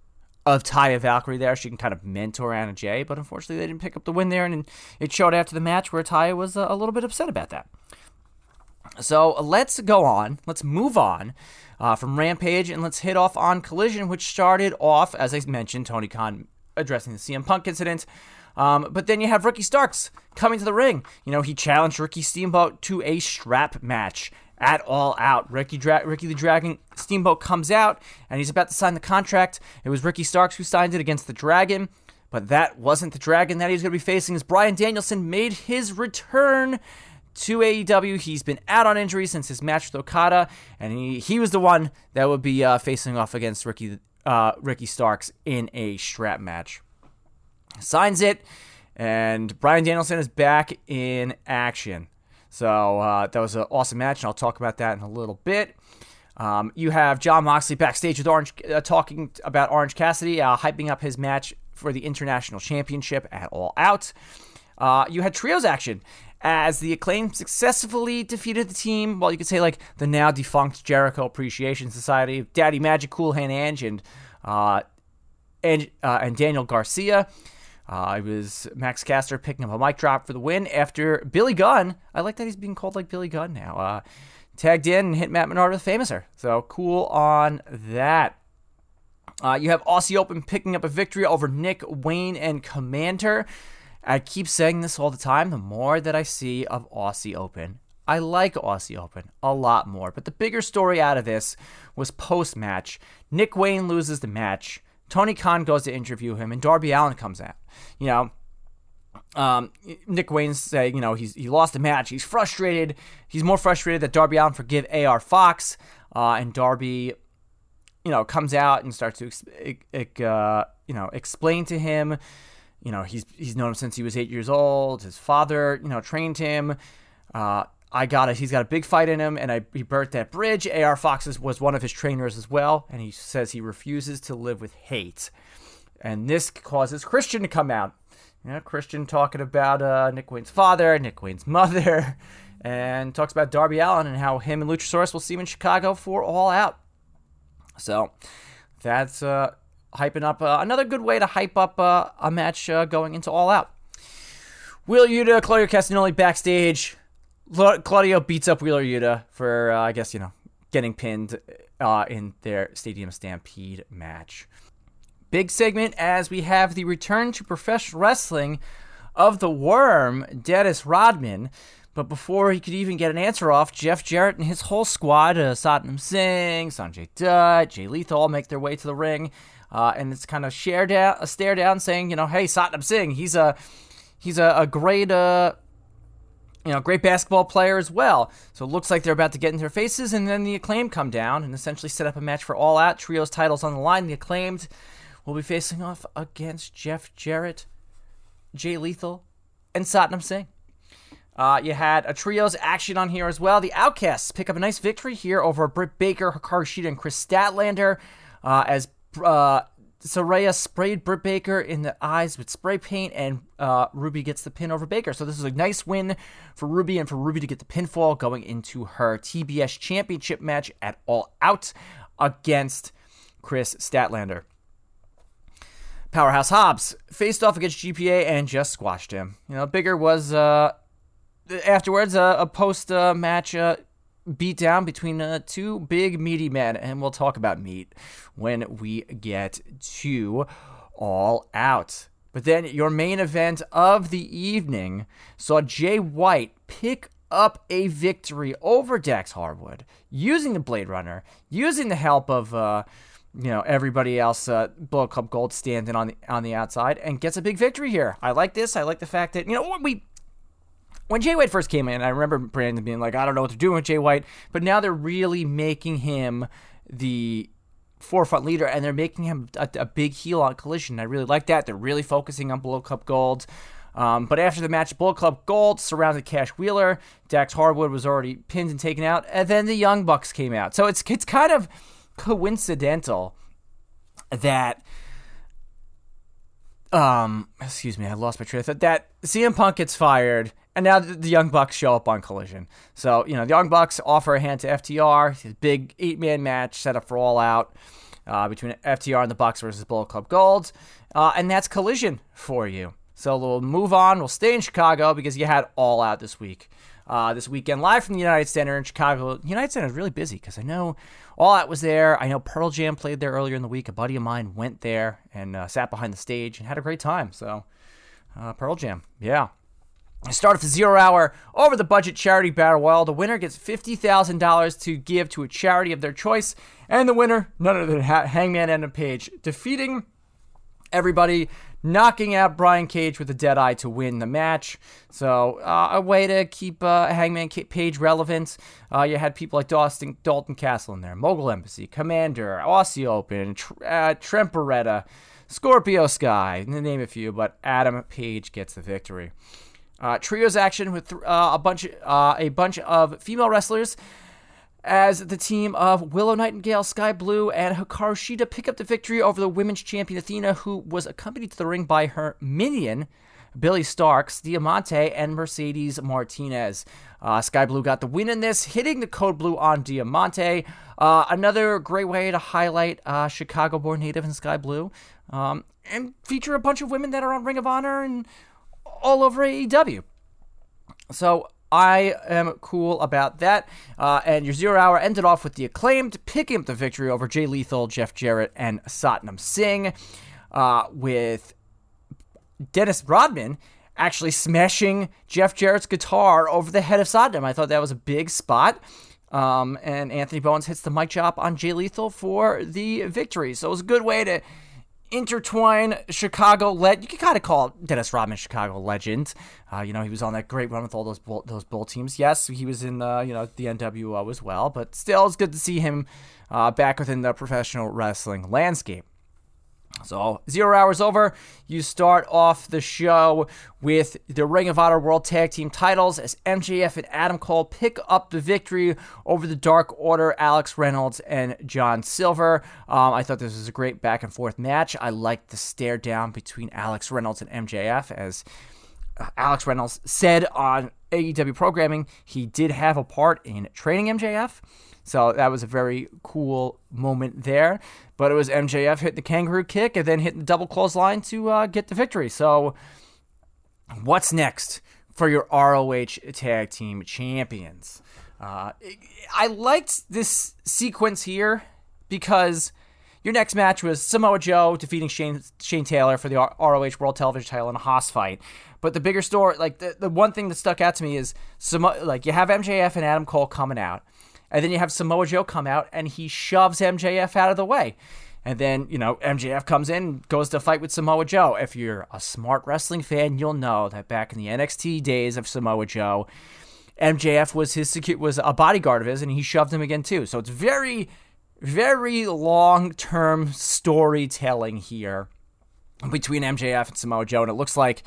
of Taya Valkyrie there. She can kind of mentor Anna Jay, but unfortunately they didn't pick up the win there, and it showed after the match where Taya was uh, a little bit upset about that. So let's go on. Let's move on uh, from Rampage and let's hit off on Collision, which started off, as I mentioned, Tony Khan addressing the CM Punk incident. Um, but then you have Ricky Starks coming to the ring. You know, he challenged Ricky Steamboat to a strap match at All Out. Ricky, Dra- Ricky the Dragon Steamboat comes out and he's about to sign the contract. It was Ricky Starks who signed it against the Dragon, but that wasn't the Dragon that he was going to be facing as Bryan Danielson made his return to AEW. He's been out on injury since his match with Okada, and he, he was the one that would be uh, facing off against Ricky uh, Ricky Starks in a strap match. Signs it, and Bryan Danielson is back in action. So uh, that was an awesome match, and I'll talk about that in a little bit. Um, you have Jon Moxley backstage with Orange, uh, talking about Orange Cassidy, uh, hyping up his match for the International Championship at All Out. Uh, you had trios action as the acclaim successfully defeated the team. Well, you could say like the now defunct Jericho Appreciation Society, Daddy Magic, Cool Hand Ange, and uh, and, uh, and Daniel Garcia. Uh, it was Max Caster picking up a mic drop for the win after Billy Gunn. I like that he's being called like Billy Gunn now. Uh, tagged in and hit Matt Menard with a Famouser. So cool on that. Uh, you have Aussie Open picking up a victory over Nick Wayne and Commander. I keep saying this all the time. The more that I see of Aussie Open, I like Aussie Open a lot more. But the bigger story out of this was post match. Nick Wayne loses the match. Tony Khan goes to interview him, and Darby Allin comes out. You know, um, Nick Wayne's saying, you know, he's he lost the match. He's frustrated. He's more frustrated that Darby Allin forgive AR Fox, uh, and Darby, you know, comes out and starts to, uh, you know, explain to him you know, he's he's known him since he was eight years old. His father, you know, trained him. Uh, I got it. He's got a big fight in him, and I, he burnt that bridge. AR Fox was one of his trainers as well, and he says he refuses to live with hate. And this causes Christian to come out. You know, Christian talking about uh, Nick Wayne's father, Nick Wayne's mother, [LAUGHS] and talks about Darby Allin and how him and Luchasaurus will see him in Chicago for All Out. So that's uh, hyping up uh, another good way to hype up uh, a match uh, going into All Out. Wheeler Yuta, Claudio Castagnoli backstage. Claudio beats up Wheeler Yuta for, uh, I guess, you know, getting pinned uh, in their Stadium Stampede match. Big segment as we have the return to professional wrestling of the Worm, Dennis Rodman. But before he could even get an answer off, Jeff Jarrett and his whole squad, uh, Satnam Singh, Sanjay Dutt, Jay Lethal, make their way to the ring uh, and it's kind of share down, a stare down, saying, you know, hey, Satnam Singh, he's a he's a, a great uh, you know, great basketball player as well. So it looks like they're about to get in their faces, and then the acclaim come down and essentially set up a match for all out trios titles on the line. The acclaimed will be facing off against Jeff Jarrett, Jay Lethal, and Satnam Singh. Uh, you had a trios action on here as well. The Outcasts pick up a nice victory here over Britt Baker, Hikaru Shida, and Kris Statlander uh, as uh, Saraya sprayed Britt Baker in the eyes with spray paint, and uh, Ruby gets the pin over Baker. So this is a nice win for Ruby and for Ruby to get the pinfall going into her TBS Championship match at All Out against Kris Statlander. Powerhouse Hobbs faced off against GPA and just squashed him. You know, Bigger was uh, afterwards uh, a post uh, match uh, beatdown between uh, two big meaty men, and we'll talk about meat when we get to All Out. But then your main event of the evening saw Jay White pick up a victory over Dax Harwood using the Blade Runner, using the help of uh, you know everybody else uh, Bullet Club Gold standing on the on the outside and gets a big victory here. I like this. I like the fact that you know we when Jay White first came in, I remember Brandon being like, I don't know what they're doing with Jay White, but now they're really making him the forefront leader and they're making him a, a big heel on Collision. I really like that. They're really focusing on Bullet Club Gold. Um, but after the match, Bullet Club Gold surrounded Cash Wheeler. Dax Harwood was already pinned and taken out, and then the Young Bucks came out. So it's it's kind of coincidental that um excuse me, I lost my train of thought. That CM Punk gets fired, and now the, the Young Bucks show up on Collision. So you know the Young Bucks offer a hand to FTR. big eight man match set up for All Out uh, between FTR and the Bucks versus Bullet Club Gold, uh, and that's Collision for you. So we'll move on. We'll stay in Chicago because you had All Out this week. Uh, this weekend, live from the United Center in Chicago. United Center is really busy because I know All Out was there. I know Pearl Jam played there earlier in the week. A buddy of mine went there and uh, sat behind the stage and had a great time. So, uh, Pearl Jam, yeah. I off the zero hour over the budget charity battle royal. The winner gets $50,000 to give to a charity of their choice. And the winner, none other than Hangman Adam Page, defeating everybody knocking out Brian Cage with a dead eye to win the match. So uh, a way to keep uh, Hangman Page relevant. Uh, you had people like Dalton, Dalton Castle in there, Mogul Embassy, Commander, Aussie Open, Tr- uh, Beretta, Scorpio Sky, name a few. But Adam Page gets the victory. Uh, trios action with uh, a bunch, a bunch of female wrestlers as the team of Willow Nightingale, Skye Blue, and Hikaru Shida pick up the victory over the women's champion Athena, who was accompanied to the ring by her minion, Billie Starkz, Diamante, and Mercedes Martinez. Uh, Skye Blue got the win in this, hitting the code blue on Diamante. Uh, another great way to highlight uh, Chicago born native and Skye Blue, um, and feature a bunch of women that are on Ring of Honor and all over AEW. So I am cool about that. Uh, and your zero hour ended off with the acclaimed picking up the victory over Jay Lethal, Jeff Jarrett, and Satnam Singh, uh, with Dennis Rodman actually smashing Jeff Jarrett's guitar over the head of Satnam. I thought that was a big spot. Um, and Anthony Bowens hits the mic drop on Jay Lethal for the victory. So it was a good way to intertwine Chicago let you can kind of call Dennis Rodman Chicago legend. Uh, you know, he was on that great run with all those bull, those bull teams. Yes, he was in the you know the NWO as well, but still, it's good to see him uh, back within the professional wrestling landscape. So, zero hours over. You start off the show with the Ring of Honor World Tag Team titles as MJF and Adam Cole pick up the victory over the Dark Order, Alex Reynolds and John Silver. Um, I thought this was a great back and forth match. I liked the stare down between Alex Reynolds and MJF as uh, Alex Reynolds said on AEW programming he did have a part in training MJF. So that was a very cool moment there. But it was MJF hit the kangaroo kick and then hit the double clothesline to uh, get the victory. So what's next for your ROH tag team champions? Uh, I liked this sequence here because your next match was Samoa Joe defeating Shane Shane Taylor for the ROH World Television title in a Haas fight. But the bigger story, like the, the one thing that stuck out to me is Samo- like you have MJF and Adam Cole coming out. And then you have Samoa Joe come out and he shoves MJF out of the way. And then, you know, MJF comes in, goes to fight with Samoa Joe. If you're a smart wrestling fan, you'll know that back in the NXT days of Samoa Joe, MJF was his was a bodyguard of his, and he shoved him again too. So it's very, very long term storytelling here between MJF and Samoa Joe, and it looks like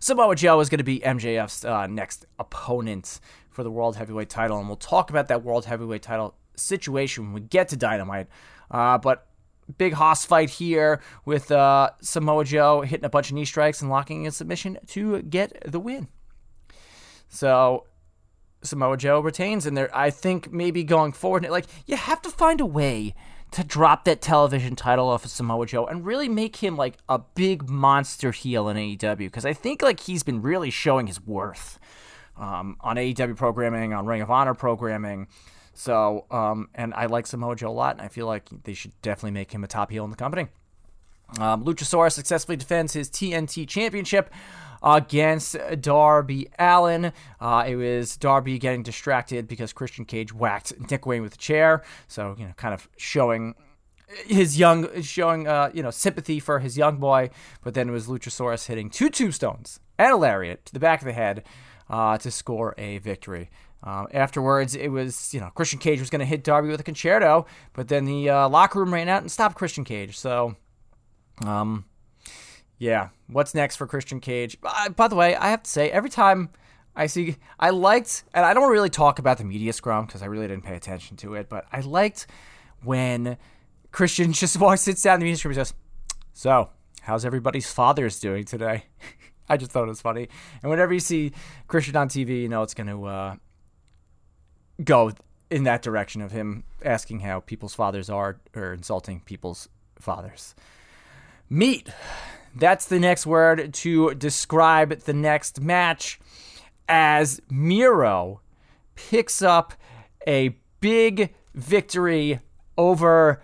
Samoa Joe is going to be MJF's uh, next opponent for the World Heavyweight title, and we'll talk about that World Heavyweight title situation when we get to Dynamite. Uh, but big Haas fight here with uh, Samoa Joe hitting a bunch of knee strikes and locking in submission to get the win. So Samoa Joe retains, and there I think maybe going forward, like you have to find a way to drop that television title off of Samoa Joe and really make him like a big monster heel in AEW because I think like he's been really showing his worth um, on AEW programming, on Ring of Honor programming. So, um, and I like Samoa Joe a lot, and I feel like they should definitely make him a top heel in the company. Um, Luchasaurus successfully defends his TNT championship against Darby Allin. Uh, it was Darby getting distracted because Christian Cage whacked Nick Wayne with a chair. So, you know, kind of showing his young showing uh, you know sympathy for his young boy, but then it was Luchasaurus hitting two tombstones and a lariat to the back of the head uh, to score a victory. Um, afterwards, it was you know Christian Cage was going to hit Darby with a Con-Chair-To, but then the uh, locker room ran out and stopped Christian Cage. So, um, yeah, what's next for Christian Cage? Uh, by the way, I have to say every time I see, I liked, and I don't really talk about the media scrum because I really didn't pay attention to it, but I liked when Christian [LAUGHS] just sits down in the media scrum and says, "So, how's everybody's fathers doing today?" [LAUGHS] [LAUGHS] I just thought it was funny. And whenever you see Christian on TV, you know it's going to uh, go in that direction of him asking how people's fathers are or insulting people's fathers. Meat. That's the next word to describe the next match as Miro picks up a big victory over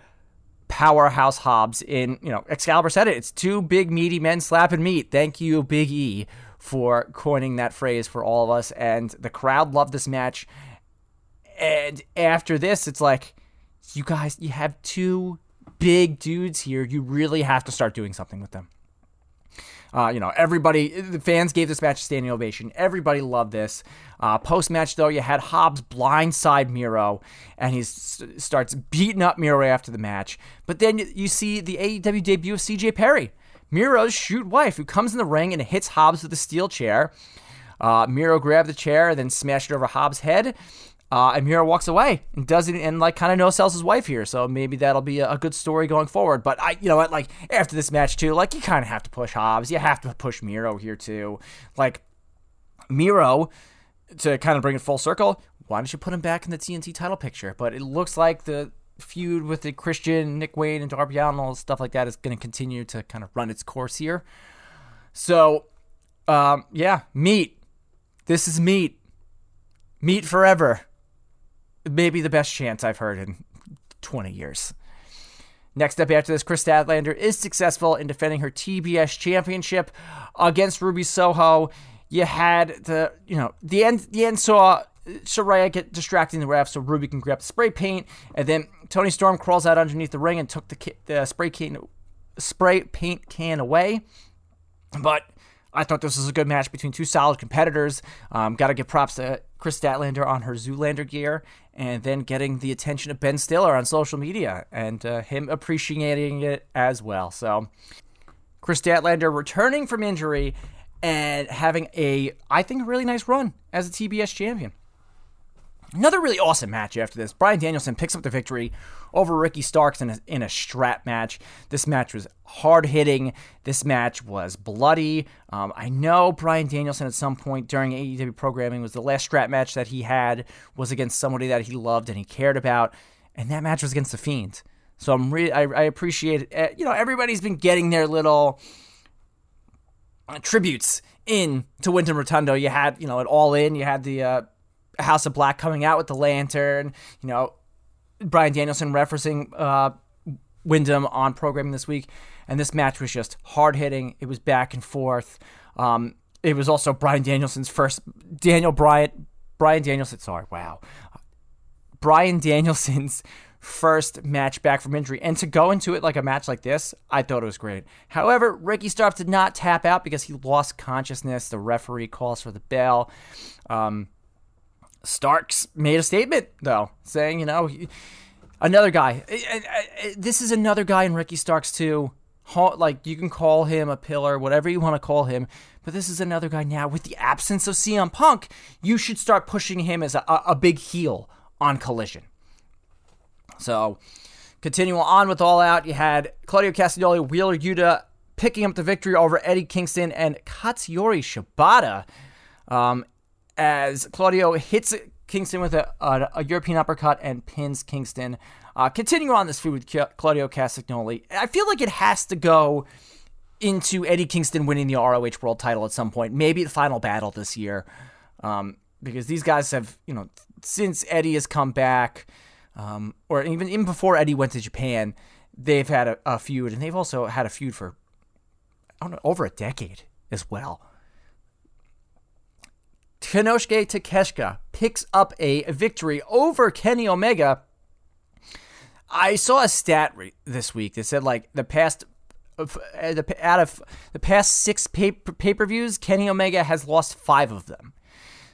Powerhouse Hobbs in, you know, Excalibur said it. It's two big meaty men slapping meat. Thank you, Big E, for coining that phrase for all of us. And the crowd loved this match. And after this, it's like, you guys, you have two big dudes here. You really have to start doing something with them. Uh, you know, everybody, the fans gave this match a standing ovation. Everybody loved this. Uh, Post match, though, you had Hobbs blindside Miro, and he starts beating up Miro after the match. But then you see the AEW debut of CJ Perry, Miro's shoot wife, who comes in the ring and hits Hobbs with a steel chair. Uh, Miro grabbed the chair and then smashed it over Hobbs' head. Uh, and Miro walks away and does it and like kind of no sells his wife here. So maybe that'll be a, a, good story going forward. But I, you know what, like after this match too, like you kind of have to push Hobbs. You have to push Miro here too. Like Miro, to kind of bring it full circle, why don't you put him back in the TNT title picture? But it looks like the feud with the Christian, Nick Wayne, and Darby Allin, all stuff like that is going to continue to kind of run its course here. So, um, yeah, meat. This is meat. Meat forever maybe the best chance I've heard in 20 years. Next up after this, Kris Statlander is successful in defending her TBS championship against Ruby Soho. You had the, you know, the end, the end saw Saraya get distracting the ref so Ruby can grab the spray paint, and then Toni Storm crawls out underneath the ring and took the, the spray can, spray paint can away. But I thought this was a good match between two solid competitors. Um, Got to give props to Kris Statlander on her Zoolander gear, and then getting the attention of Ben Stiller on social media and uh, him appreciating it as well. So, Kris Statlander returning from injury and having a, I think, a really nice run as a TBS champion. Another really awesome match after this. Bryan Danielson picks up the victory over Ricky Starks in a, in a strap match. This match was hard hitting. This match was bloody. Um, I know Bryan Danielson at some point during AEW programming was the last strap match that he had was against somebody that he loved and he cared about, and that match was against the Fiend. So I'm really I, I appreciate it. Uh, you know, everybody's been getting their little uh, tributes in to Windham Rotunda. You had you know it all in. You had the uh, House of Black coming out with the lantern. You know, Bryan Danielson referencing uh, Windham on programming this week, and this match was just hard hitting. It was back and forth. Um, it was also Bryan Danielson's first Daniel Bryan Bryan Danielson. Sorry, wow, Bryan Danielson's first match back from injury, and to go into it like a match like this, I thought it was great. However, Ricky Starks did not tap out because he lost consciousness. The referee calls for the bell. Um, Starks made a statement though, saying, you know, another guy. This is another guy in Ricky Starks too. Like you can call him a pillar, whatever you want to call him, but this is another guy now. With the absence of CM Punk, you should start pushing him as a, a big heel on Collision. So, continuing on with All Out, you had Claudio Castagnoli, Wheeler Yuta picking up the victory over Eddie Kingston and Katsuyori Shibata. Um, as Claudio hits Kingston with a, a, a European uppercut and pins Kingston. Uh, continuing on this feud with Claudio Castagnoli, I feel like it has to go into Eddie Kingston winning the ROH World Title at some point, maybe the final battle this year, um, because these guys have, you know, since Eddie has come back, um, or even even before Eddie went to Japan, they've had a, a feud, and they've also had a feud for I don't know over a decade as well. Konosuke Takeshita picks up a victory over Kenny Omega. I saw a stat re- this week that said like the past uh, the out of the past six pay per views, Kenny Omega has lost five of them.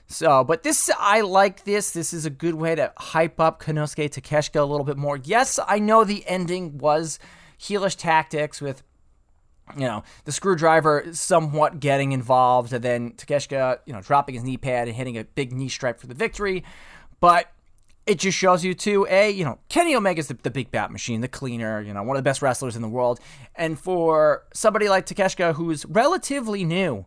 So, but this I like this. This is a good way to hype up Konosuke Takeshita a little bit more. Yes, I know the ending was heelish tactics with you know, the screwdriver somewhat getting involved, and then Takeshita, you know, dropping his knee pad and hitting a big knee strike for the victory. But it just shows you too, a you know, Kenny Omega's the, the big bat machine, the cleaner, you know, one of the best wrestlers in the world. And for somebody like Takeshita, who's relatively new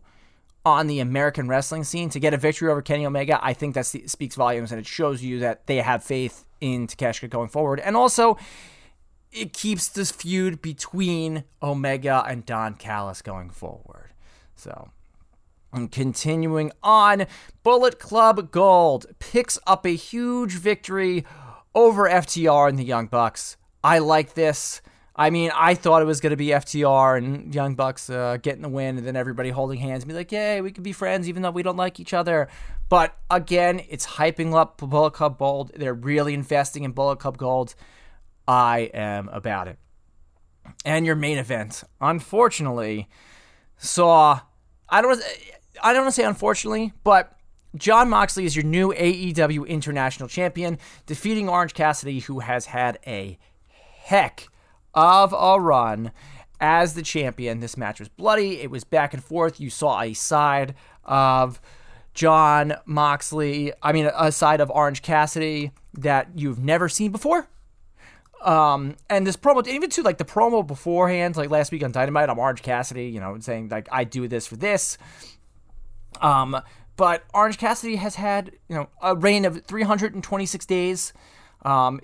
on the American wrestling scene, to get a victory over Kenny Omega, I think that speaks volumes, and it shows you that they have faith in Takeshita going forward. And also, it keeps this feud between Omega and Don Callis going forward. So, and continuing on, Bullet Club Gold picks up a huge victory over FTR and the Young Bucks. I like this. I mean, I thought it was going to be FTR and Young Bucks uh, getting the win, and then everybody holding hands and be like, "Yay, we can be friends, even though we don't like each other." But again, it's hyping up Bullet Club Gold. They're really investing in Bullet Club Gold. I am about it. And your main event, unfortunately, saw I don't I don't want to say unfortunately, but Jon Moxley is your new AEW International Champion, defeating Orange Cassidy, who has had a heck of a run as the champion. This match was bloody. It was back and forth. You saw a side of Jon Moxley, I mean, a side of Orange Cassidy that you've never seen before. Um, and this promo, even to like the promo beforehand, like last week on Dynamite, I'm Orange Cassidy, you know, saying like I do this for this. Um, but Orange Cassidy has had you know a reign of 326 days. Um,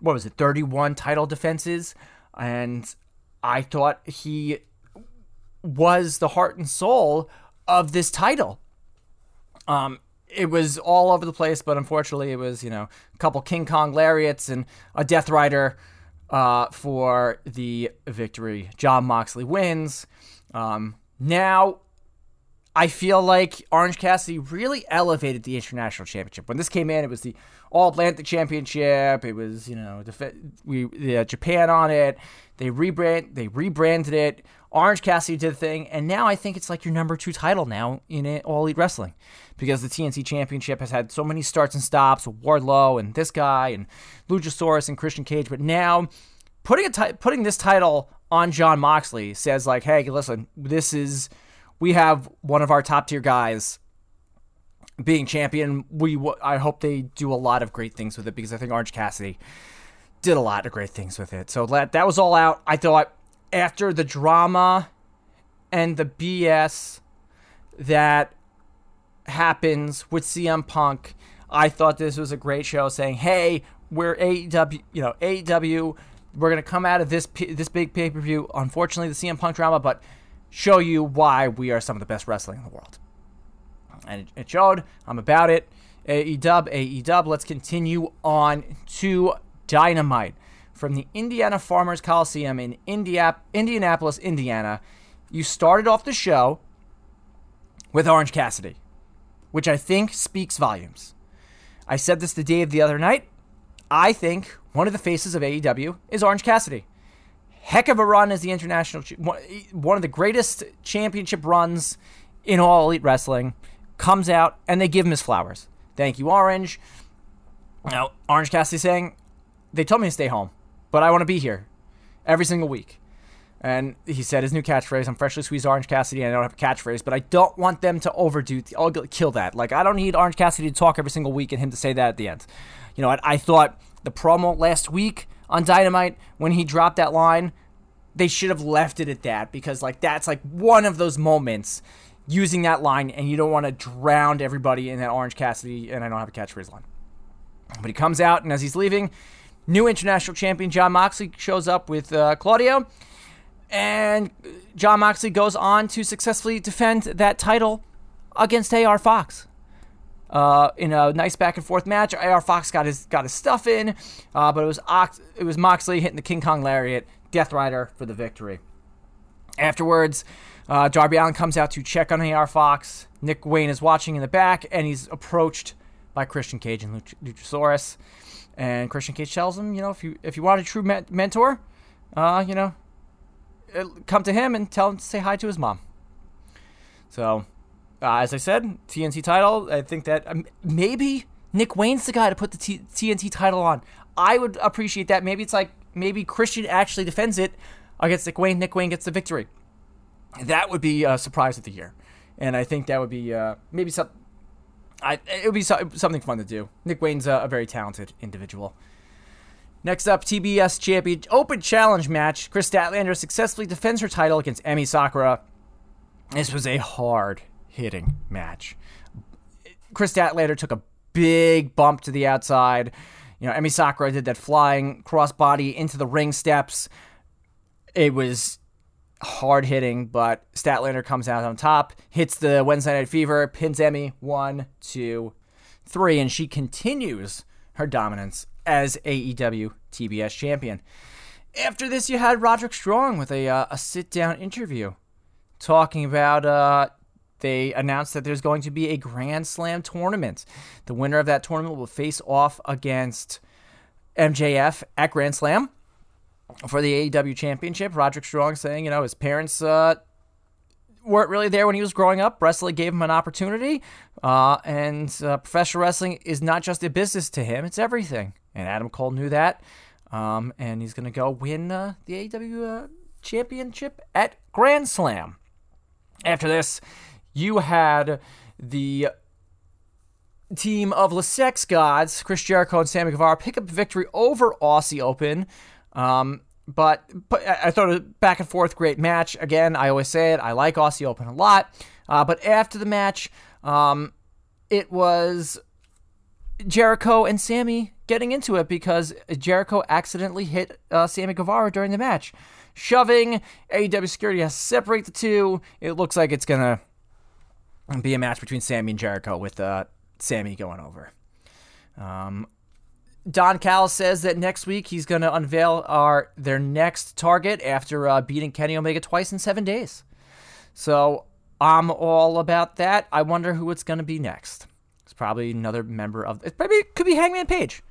what was it, 31 title defenses, and I thought he was the heart and soul of this title. Um, it was all over the place, but unfortunately, it was you know a couple King Kong lariats and a Death Rider uh, for the victory. Jon Moxley wins. Um, now, I feel like Orange Cassidy really elevated the international championship. When this came in, it was the All Atlantic Championship. It was you know def- we uh, Japan on it. They rebrand they rebranded it. Orange Cassidy did the thing, and now I think it's like your number two title now in All Elite Wrestling because the TNT Championship has had so many starts and stops with Wardlow and this guy and Luchasaurus and Christian Cage. But now putting a t- putting this title on Jon Moxley says like, hey, listen, this is we have one of our top tier guys being champion. We I hope they do a lot of great things with it because I think Orange Cassidy did a lot of great things with it. So that that was all out. I thought after the drama and the BS that happens with CM Punk, I thought this was a great show saying, "Hey, we're AEW, you know, AEW, we're going to come out of this this big pay-per-view, unfortunately the CM Punk drama, but show you why we are some of the best wrestling in the world." And it showed. I'm about it. AEW, AEW. Let's continue on to Dynamite from the Indiana Farmers Coliseum in Indianapolis, Indiana. You started off the show with Orange Cassidy which I think speaks volumes. I said this the day of the other night. I think one of the faces of AEW is Orange Cassidy. Heck of a run as the international, one of the greatest championship runs in all elite wrestling. Comes out and they give him his flowers. Thank you, Orange. Now, Orange Cassidy saying, they told me to stay home, but I want to be here every single week. And he said his new catchphrase, I'm freshly squeezed Orange Cassidy, and I don't have a catchphrase, but I don't want them to overdo, I'll kill that. Like, I don't need Orange Cassidy to talk every single week and him to say that at the end. You know, I, I thought the promo last week on Dynamite, when he dropped that line, they should have left it at that because, like, that's like one of those moments using that line, and you don't want to drown everybody in that Orange Cassidy, and I don't have a catchphrase line. But he comes out, and as he's leaving, new international champion Jon Moxley shows up with uh, Claudio and Jon Moxley goes on to successfully defend that title against AR Fox. Uh, in a nice back and forth match, AR Fox got his got his stuff in, uh, but it was Ox- it was Moxley hitting the King Kong lariat, Death Rider for the victory. Afterwards, uh, Darby Allin comes out to check on AR Fox. Nick Wayne is watching in the back, and he's approached by Christian Cage and Luchasaurus. And Christian Cage tells him, you know, if you if you want a true me- mentor, uh, you know, uh, come to him and tell him to say hi to his mom. So, uh, as I said, TNT title. I think that um, maybe Nick Wayne's the guy to put the T- TNT title on. I would appreciate that. Maybe it's like maybe Christian actually defends it against Nick Wayne. Nick Wayne gets the victory. That would be a surprise of the year, and I think that would be uh, maybe some. I, it would be so, something fun to do. Nick Wayne's a, a very talented individual. Next up, TBS Champion Open Challenge match. Kris Statlander successfully defends her title against Emi Sakura. This was a hard hitting match. Kris Statlander took a big bump to the outside. You know, Emi Sakura did that flying crossbody into the ring steps. It was hard hitting, but Statlander comes out on top, hits the Wednesday Night Fever, pins Emi one, two, three, and she continues her dominance as AEW TBS champion. After this, you had Roderick Strong with a, uh, a sit down interview talking about. Uh, they announced that there's going to be a Grand Slam tournament. The winner of that tournament will face off against MJF at Grand Slam for the AEW Championship. Roderick Strong saying, you know, his parents uh, weren't really there when he was growing up. Wrestling gave him an opportunity, uh, and uh, professional wrestling is not just a business to him; it's everything. And Adam Cole knew that, um, and he's going to go win uh, the AEW uh, Championship at Grand Slam. After this, you had the team of Le Sex Gods, Chris Jericho and Sammy Guevara, pick up victory over Aussie Open. Um, but, but I thought a back and forth great match. Again, I always say it. I like Aussie Open a lot. Uh, but after the match, um, it was Jericho and Sammy getting into it because Jericho accidentally hit uh, Sammy Guevara during the match. Shoving, AEW security has to separate the two. It looks like it's going to be a match between Sammy and Jericho with uh, Sammy going over. Um, Don Callis says that next week he's going to unveil our their next target after uh, beating Kenny Omega twice in seven days. So I'm all about that. I wonder who it's going to be next. It's probably another member of. It it could be Hangman Page.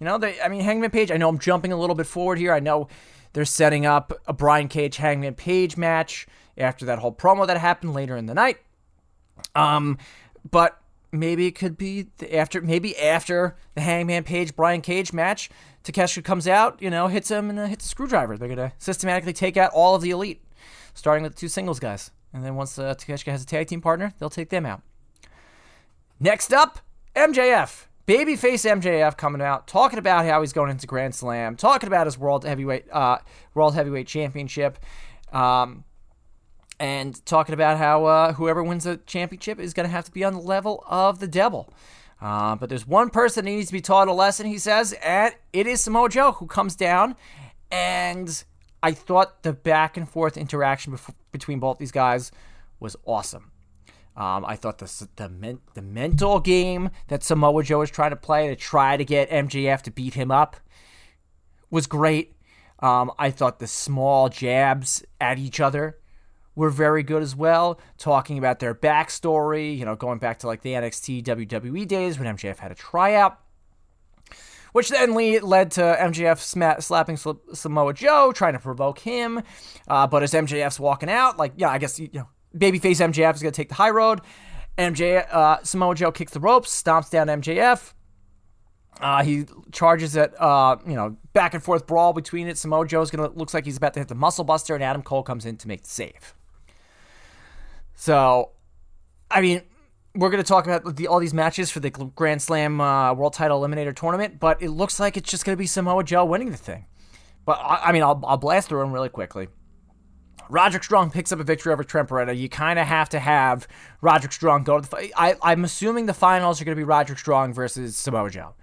You know, they, I mean Hangman Page. I know I'm jumping a little bit forward here. I know they're setting up a Brian Cage Hangman Page match after that whole promo that happened later in the night. Um, but maybe it could be after maybe after the Hangman Page Brian Cage match, Takeshita comes out, you know, hits him and uh, hits a screwdriver. They're gonna systematically take out all of the elite, starting with the two singles guys, and then once uh, has a tag team partner, they'll take them out. Next up, MJF. Babyface MJF coming out, talking about how he's going into Grand Slam, talking about his world heavyweight uh, world heavyweight championship. Um, and talking about how uh, whoever wins the championship is going to have to be on the level of the devil. Uh, but there's one person that needs to be taught a lesson, he says, and it is Samoa Joe who comes down. And I thought the back and forth interaction bef- between both these guys was awesome. Um, I thought the the, men- the mental game that Samoa Joe was trying to play to try to get MJF to beat him up was great. Um, I thought the small jabs at each other were very good as well, talking about their backstory, you know, going back to like the NXT WWE days when MJF had a tryout. Which then led to MJF sma- slapping Samoa Joe, trying to provoke him. Uh, but as MJF's walking out, like, yeah, I guess, you know, babyface MJF is going to take the high road. MJ, uh, Samoa Joe kicks the ropes, stomps down MJF. Uh, he charges at uh, you know back and forth brawl between it. Samoa Joe's gonna looks like he's about to hit the muscle buster, and Adam Cole comes in to make the save. So, I mean, we're going to talk about the, all these matches for the Grand Slam uh, World Title Eliminator Tournament, but it looks like it's just going to be Samoa Joe winning the thing. But I, I mean, I'll, I'll blast through them really quickly. Roderick Strong picks up a victory over Trent Beretta. You kind of have to have Roderick Strong go to the. I, I'm assuming the finals are going to be Roderick Strong versus Samoa Joe.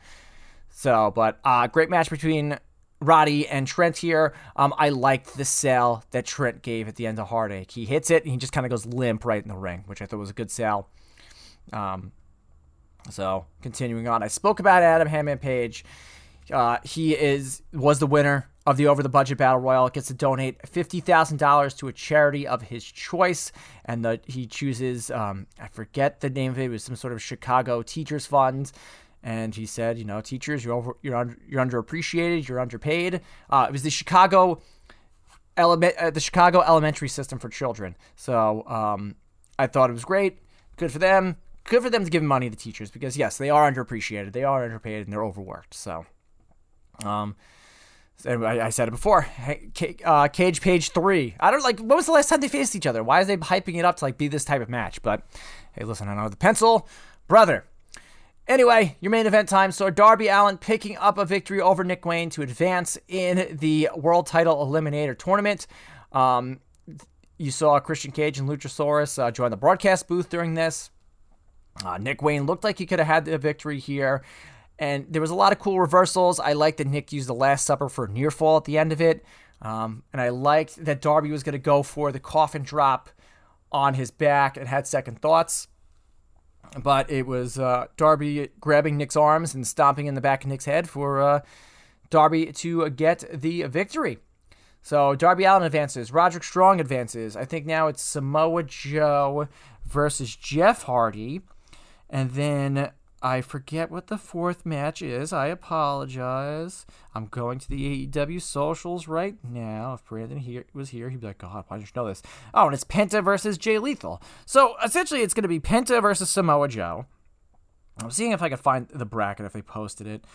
So, but uh, great match between Roddy and Trent here. Um, I liked the sell that Trent gave at the end of Heartache. He hits it and he just kind of goes limp right in the ring, which I thought was a good sell. Um, so continuing on, I spoke about Adam Hangman Page. Uh, he is was the winner of the Over the Budget Battle Royal. Gets to donate fifty thousand dollars to a charity of his choice, and the, he chooses um, I forget the name of it. It was some sort of Chicago Teachers Fund and he said, you know, teachers, you're over, you're under, you're underappreciated, you're underpaid. Uh, it was the Chicago element, uh, the Chicago elementary system for children. So um, I thought it was great, good for them, good for them to give money to teachers because yes, they are underappreciated, they are underpaid, and they're overworked. So, um. I, I said it before. Uh, Cage Page three. I don't like. When was the last time they faced each other? Why is they hyping it up to like be this type of match? But hey, listen, I know the pencil, brother. Anyway, your main event time saw Darby Allin picking up a victory over Nick Wayne to advance in the World Title Eliminator Tournament. Um, you saw Christian Cage and Luchasaurus uh, join the broadcast booth during this. Uh, Nick Wayne looked like he could have had the victory here. And there was a lot of cool reversals. I liked that Nick used the Last Supper for near fall at the end of it. Um, and I liked that Darby was going to go for the coffin drop on his back and had second thoughts. But it was uh, Darby grabbing Nick's arms and stomping in the back of Nick's head for uh, Darby to get the victory. So Darby Allin advances. Roderick Strong advances. I think now it's Samoa Joe versus Jeff Hardy. And then I forget what the fourth match is. I apologize. I'm going to the AEW socials right now. If Brandon here was here, he'd be like, God, why didn't you know this? Oh, and it's Penta versus Jay Lethal. So essentially, it's going to be Penta versus Samoa Joe. I'm seeing if I can find the bracket if they posted it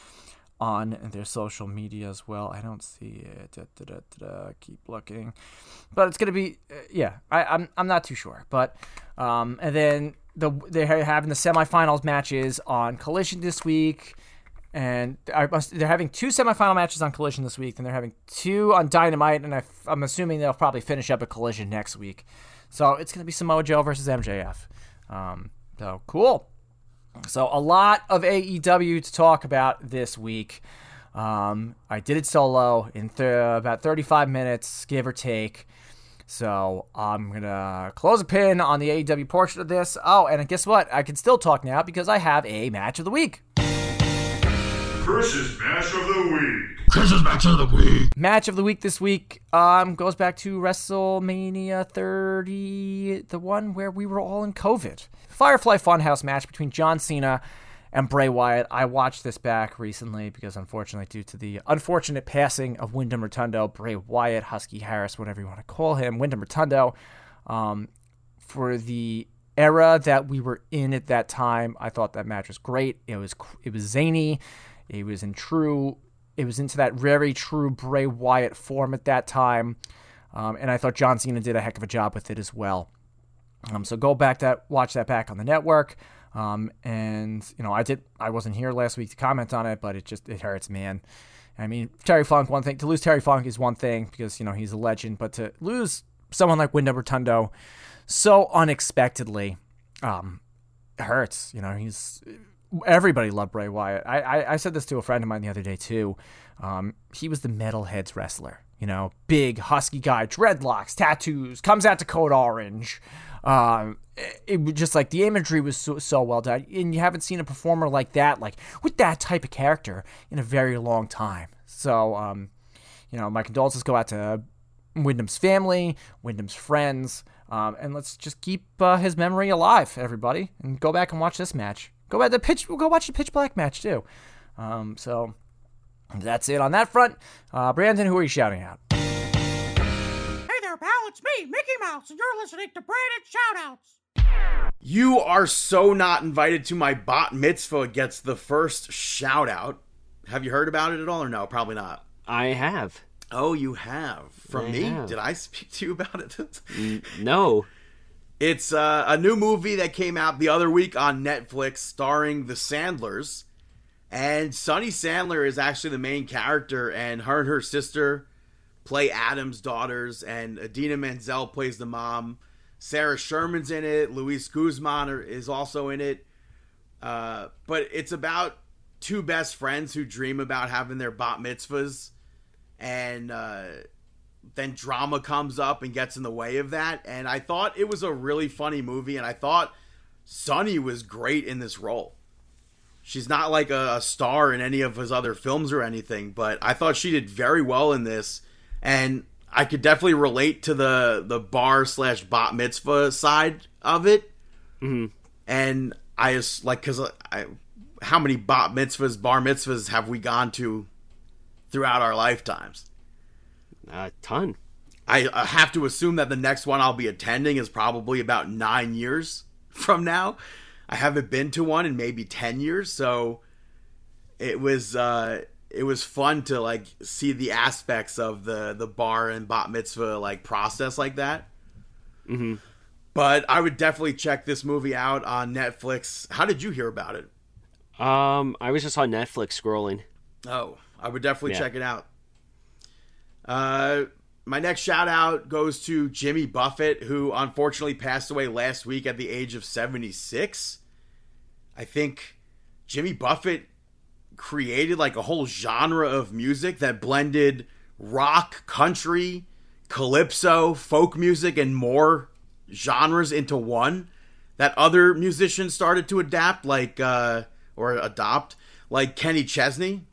on their social media as well. I don't see it. Da, da, da, Keep looking, but it's going to be uh, yeah. I, I'm I'm not too sure, but um, and then the they're having the semifinals matches on Collision this week, and they're having two semifinal matches on Collision this week, and they're having two on Dynamite, and I, am assuming they'll probably finish up a Collision next week. So it's going to be Samoa Joe versus MJF. Um, so cool. So a lot of AEW to talk about this week. Um, I did it solo in th- about 35 minutes, give or take. So I'm gonna close a pin on the AEW portion of this. Oh, and guess what? I can still talk now because I have a match of the week. Chris's match of the week. Chris's match of the week. Match of the week this week um goes back to WrestleMania 30, the one where we were all in COVID. Firefly Funhouse match between John Cena and Bray Wyatt. I watched this back recently because, unfortunately, due to the unfortunate passing of Windham Rotunda, Bray Wyatt, Husky Harris, whatever you want to call him, Windham Rotunda, um, for the era that we were in at that time, I thought that match was great. It was it was zany. It was in true. It was into that very true Bray Wyatt form at that time, um, and I thought John Cena did a heck of a job with it as well. Um, so go back that watch that back on the network. Um, and you know, I did. I wasn't here last week to comment on it, but it just it hurts, man. I mean, Terry Funk. One thing to lose Terry Funk is one thing because you know he's a legend, but to lose someone like Windham Rotunda so unexpectedly, um, hurts. You know, he's everybody loved Bray Wyatt. I, I, I said this to a friend of mine the other day too. Um, he was the metalheads wrestler. You know, big husky guy, dreadlocks, tattoos, comes out to Code Orange. Um, it was just like the imagery was so, so well done, and you haven't seen a performer like that, like with that type of character, in a very long time. So, um, you know, my condolences go out to Windham's family, Windham's friends, um, and let's just keep uh, his memory alive, everybody, and go back and watch this match. Go back the pitch. Go watch the Pitch Black match too. Um, so that's it on that front. Uh, Brandon, who are you shouting out? Hey there, pal. It's me, Mickey Mouse, and you're listening to Brandon Shoutouts. You are so not invited to my bat mitzvah gets the first shout out. Have you heard about it at all or no? Probably not. I have. Oh, you have. From I me? have. Did I speak to you about it? No. It's uh, a new movie that came out the other week on Netflix starring the Sandlers. And Sunny Sandler is actually the main character, and her and her sister play Adam's daughters, and Idina Menzel plays the mom. Sarah Sherman's in it. Luis Guzman is also in it. Uh, but it's about two best friends who dream about having their bat mitzvahs, and uh, then drama comes up and gets in the way of that. And I thought it was a really funny movie, and I thought Sunny was great in this role. She's not like a, a star in any of his other films or anything, but I thought she did very well in this and I could definitely relate to the the bar slash bat mitzvah side of it. Mm-hmm. And I just like because I how many bat mitzvahs, bar mitzvahs have we gone to throughout our lifetimes? A ton. I, I have to assume that the next one I'll be attending is probably about nine years from now. I haven't been to one in maybe ten years, so it was uh, it was fun to like see the aspects of the the bar and bat mitzvah like process like that. Mm-hmm. But I would definitely check this movie out on Netflix. How did you hear about it? Um, I was just on Netflix scrolling. Oh, I would definitely Yeah. check it out. Uh, my next shout out goes to Jimmy Buffett, who unfortunately passed away last week at the age of 76. I think Jimmy Buffett created like a whole genre of music that blended rock, country, calypso, folk music, and more genres into one that other musicians started to adapt, like, uh, or adopt, like Kenny Chesney.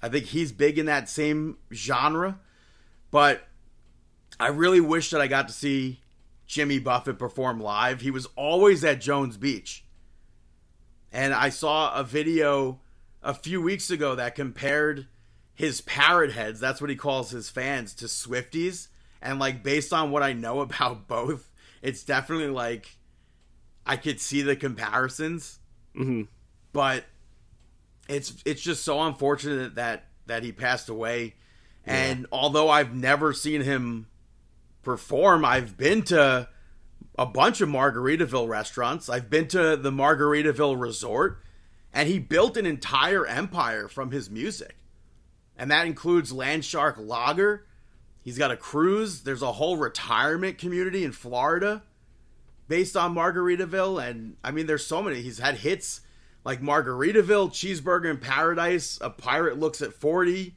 I think he's big in that same genre. But I really wish that I got to see Jimmy Buffett perform live. He was always at Jones Beach. And I saw a video a few weeks ago that compared his parrot heads, that's what he calls his fans, to Swifties. And like based on what I know about [LAUGHS] both, it's definitely like I could see the comparisons. Mhm. But it's it's just so unfortunate that that he passed away. And although I've never seen him perform, I've been to a bunch of Margaritaville restaurants. I've been to the Margaritaville Resort, and he built an entire empire from his music. And that includes Landshark Lager. He's got a cruise. There's a whole retirement community in Florida based on Margaritaville. And I mean, there's so many. He's had hits like Margaritaville, Cheeseburger in Paradise, A Pirate Looks at 40,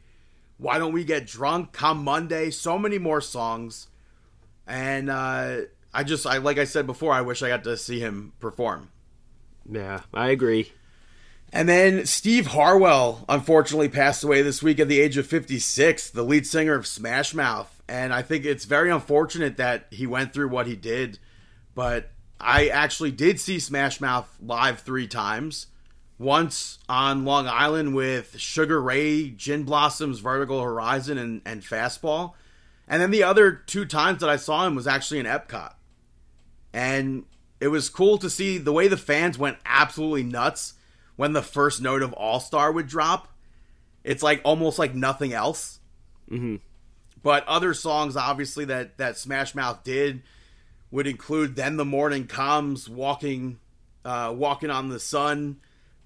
Why Don't We Get Drunk, Come Monday, so many more songs. And uh, I just, I like I said before, I wish I got to see him perform. Yeah, I agree. And then Steve Harwell unfortunately passed away this week at the age of 56, the lead singer of Smash Mouth. And I think it's very unfortunate that he went through what he did. But I actually did see Smash Mouth live three times. Once on Long Island with Sugar Ray, Gin Blossoms, Vertical Horizon, and, and Fastball. And then the other two times that I saw him was actually in Epcot. And it was cool to see the way the fans went absolutely nuts when the first note of All Star would drop. It's like almost like nothing else. Mhm. But other songs, obviously, that, that Smash Mouth did would include Then the Morning Comes, Walking, uh, Walking on the Sun,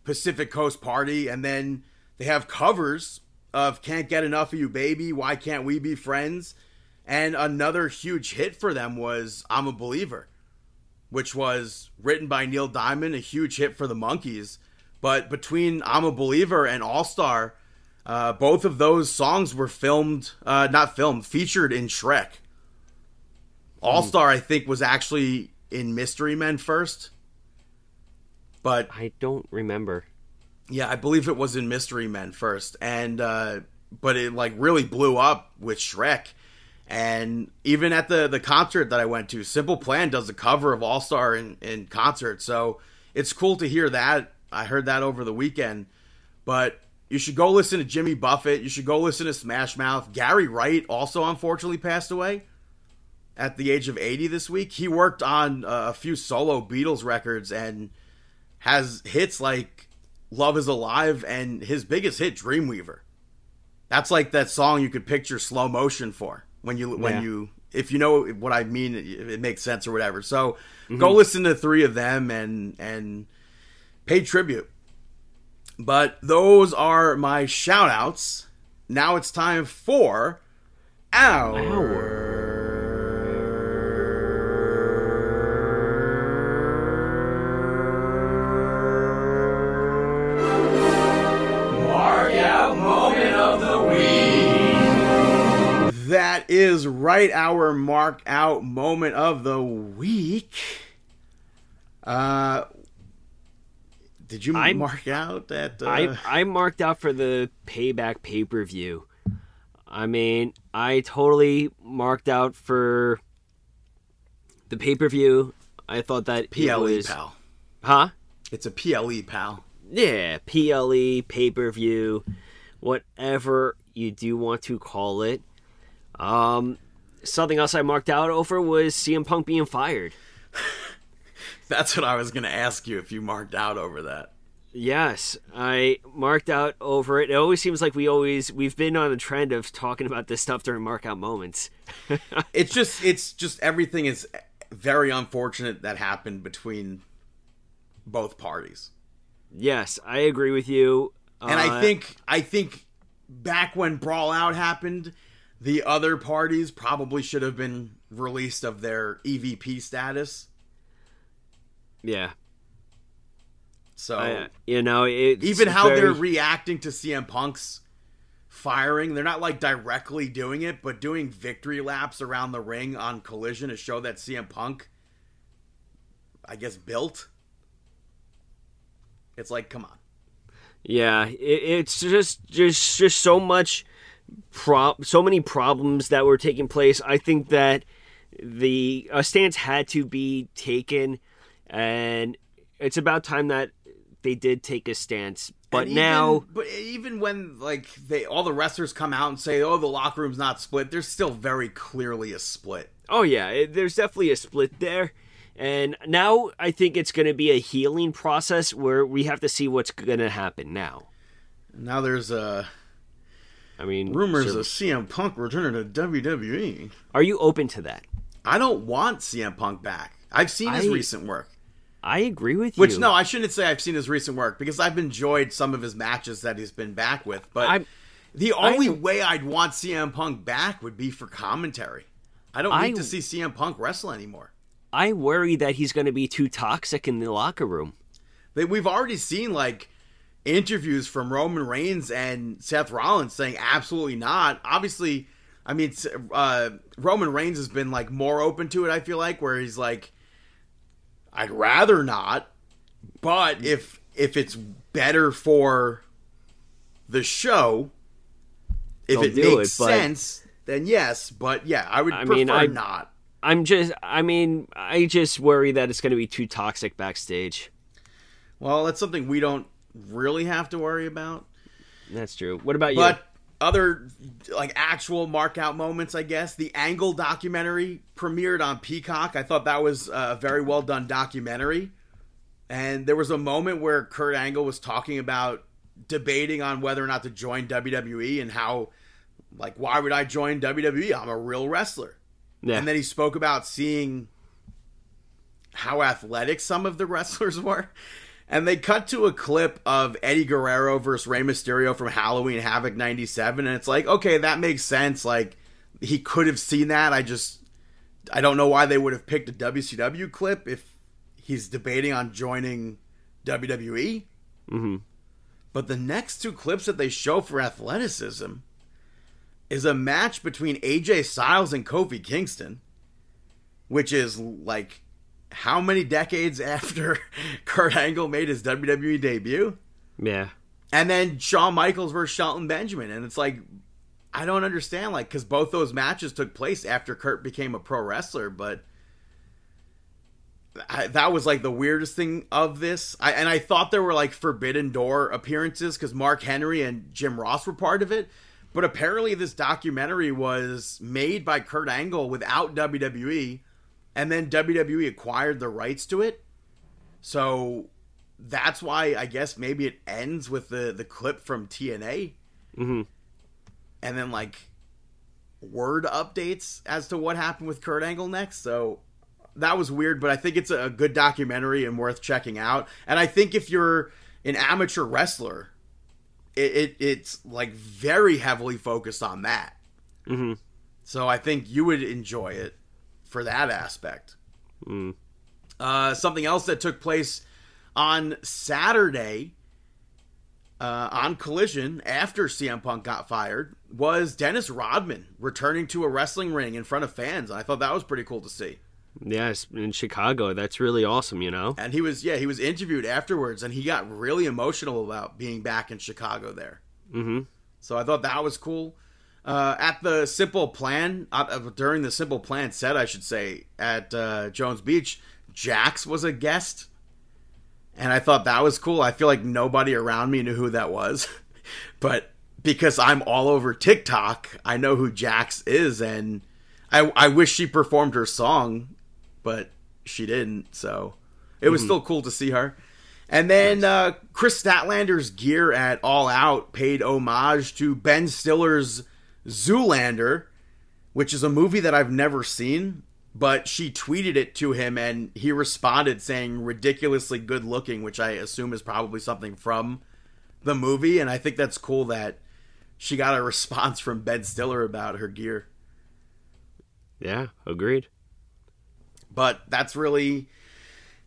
Pacific Coast Party, and then they have covers of Can't Get Enough of You Baby, Why Can't We Be Friends? And another huge hit for them was I'm a Believer, which was written by Neil Diamond, a huge hit for the Monkees. But between I'm a Believer and All Star, uh, both of those songs were filmed, uh, not filmed, featured in Shrek. All Star, I think, was actually in Mystery Men first. But I don't remember. yeah, I believe it was in Mystery Men first, and uh, but it like really blew up with Shrek. And even at the the concert that I went to, Simple Plan does a cover of All Star in in concert, so it's cool to hear that. I heard that over the weekend, but you should go listen to Jimmy Buffett. You should go listen to Smash Mouth. Gary Wright also unfortunately passed away at the age of 80 this week. He worked on a few solo Beatles records and has hits like Love is Alive and his biggest hit Dreamweaver. That's like that song you could picture slow motion for when you when Yeah. you if you know what I mean it, it makes sense or whatever. So go mm-hmm. listen to three of them and and pay tribute. But those are my shout outs. Now it's time for Mark is right our mark out moment of the week. Uh did you I'm- mark out that uh, I I marked out for the payback pay per view. I mean, I totally marked out for the pay per view. I thought that PLE was, pal? huh? It's a PLE pal. Yeah, PLE, pay per view, whatever you do want to call it. Um, something else I marked out over was CM Punk being fired. [LAUGHS] That's what I was going to ask you if you marked out over that. Yes, I marked out over it. It always seems like we always we've been on a trend of talking about this stuff during mark out moments. [LAUGHS] it's just it's just everything is very unfortunate that happened between both parties. Yes, I agree with you. And Uh, I think I think back when Brawl Out happened, the other parties probably should have been released of their EVP status. yeah, So I, you know, it's even how very- they're reacting to CM Punk's firing, they're not like directly doing it, but doing victory laps around the ring on Collision to show that CM Punk, I guess, built. It's like, come on. Yeah, it, it's just just just so much prob so many problems that were taking place. I think that the a stance had to be taken, and it's about time that they did take a stance. But now, even, but even when like they all the wrestlers come out and say, "Oh, the locker room's not split," there's still very clearly a split. oh yeah, it, there's definitely a split there. And now I think it's going to be a healing process where we have to see what's going to happen now. Now there's uh, I mean, rumors of CM Punk returning to WWE. are you open to that? I don't want CM Punk back. I've seen his I- recent work. I agree with you. Which no, I shouldn't say I've seen his recent work because I've enjoyed some of his matches that he's been back with. But I'm- the only I'm- way I'd want CM Punk back would be for commentary. I don't I- need to see CM Punk wrestle anymore. I worry that he's going to be too toxic in the locker room. They, we've already seen like interviews from Roman Reigns and Seth Rollins saying absolutely not. Obviously, I mean uh, Roman Reigns has been like more open to it. I feel like where he's like, I'd rather not, but if if it's better for the show, if They'll it makes it, sense, then yes. But yeah, I would I prefer mean, I- not. I'm just, I mean, I just worry that it's going to be too toxic backstage. Well, that's something we don't really have to worry about. That's true. What about you? But other like actual mark out moments, I guess. The Angle documentary premiered on Peacock. I thought that was a very well done documentary. And there was a moment where Kurt Angle was talking about debating on whether or not to join WWE and how like why would I join WWE? I'm a real wrestler. yeah. And then he spoke about seeing how athletic some of the wrestlers [LAUGHS] were. And they cut to a clip of Eddie Guerrero versus Rey Mysterio from Halloween Havoc 97. And it's like, okay, that makes sense. Like, he could have seen that. I just, I don't know why they would have picked a WCW clip if he's debating on joining WWE. hmm But the next two clips that they show for athleticism is a match between AJ Styles and Kofi Kingston, which is like how many decades [LAUGHS] after [LAUGHS] Kurt Angle made his WWE debut? Yeah. And then Shawn Michaels versus Shelton Benjamin. And it's like, I don't understand, like, because both those matches took place after Kurt became a pro wrestler, but I, that was like the weirdest thing of this. I, and I thought there were like Forbidden Door appearances because Mark Henry and Jim Ross were part of it. But apparently, this documentary was made by Kurt Angle without WWE, and then WWE acquired the rights to it. So that's why I guess maybe it ends with the the clip from TNA, hmm and then like word updates as to what happened with Kurt Angle next. So that was weird, but I think it's a good documentary and worth checking out. And I think if you're an amateur wrestler, it, it it's like very heavily focused on that. hmm So I think you would enjoy it for that aspect. Mm. Uh, something else that took place on Saturday uh, on Collision after CM Punk got fired was Dennis Rodman returning to a wrestling ring in front of fans. I thought that was pretty cool to see. Yes, in Chicago. That's really awesome, you know? And he was, yeah, he was interviewed afterwards, and he got really emotional about being back in Chicago there. hmm So I thought that was cool. Uh, at the Simple Plan, uh, uh, during the Simple Plan set, I should say, at uh, Jones Beach, Jax was a guest. and I thought that was cool. I feel like nobody around me knew who that was, [LAUGHS] but because I'm all over TikTok, I know who Jax is, and I I wish she performed her song, but she didn't. So it was still cool to see her. And then uh, Kris Statlander's gear at All Out paid homage to Ben Stiller's Zoolander, which is a movie that I've never seen. But she tweeted it to him, and he responded saying ridiculously good looking, which I assume is probably something from the movie. And I think that's cool that she got a [LAUGHS] response from Ben Stiller about her gear. Yeah, agreed. But that's really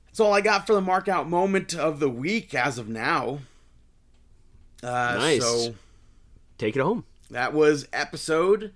that's all I got for the mark out moment of the week as of now. Uh, Nice. So Take it home. That was episode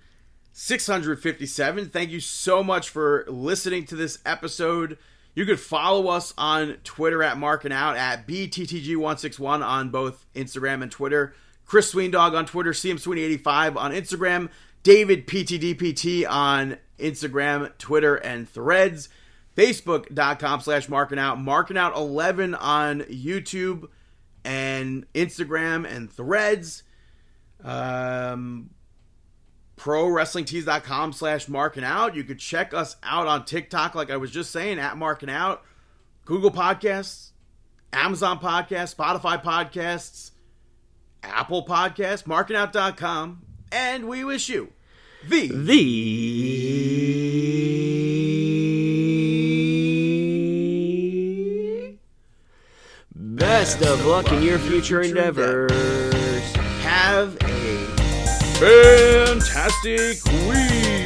657. Thank you so much for listening to this episode. You could follow us on Twitter at Marking Out at BTTG161 on both Instagram and Twitter. Chris Sweendog on Twitter, CM Sweeney85 on Instagram, David PTDPT on Instagram, Twitter, and Threads. Facebook.com slash Marking Out, Marking Out 11 on YouTube and Instagram and Threads. Um, ProWrestlingTees.com slash Marking Out. You could check us out on TikTok, like I was just saying, at Marking Out, Google Podcasts, Amazon Podcasts, Spotify Podcasts, Apple Podcasts, markingout.com, and we wish you the The best of luck in your future endeavors. have a fantastic week.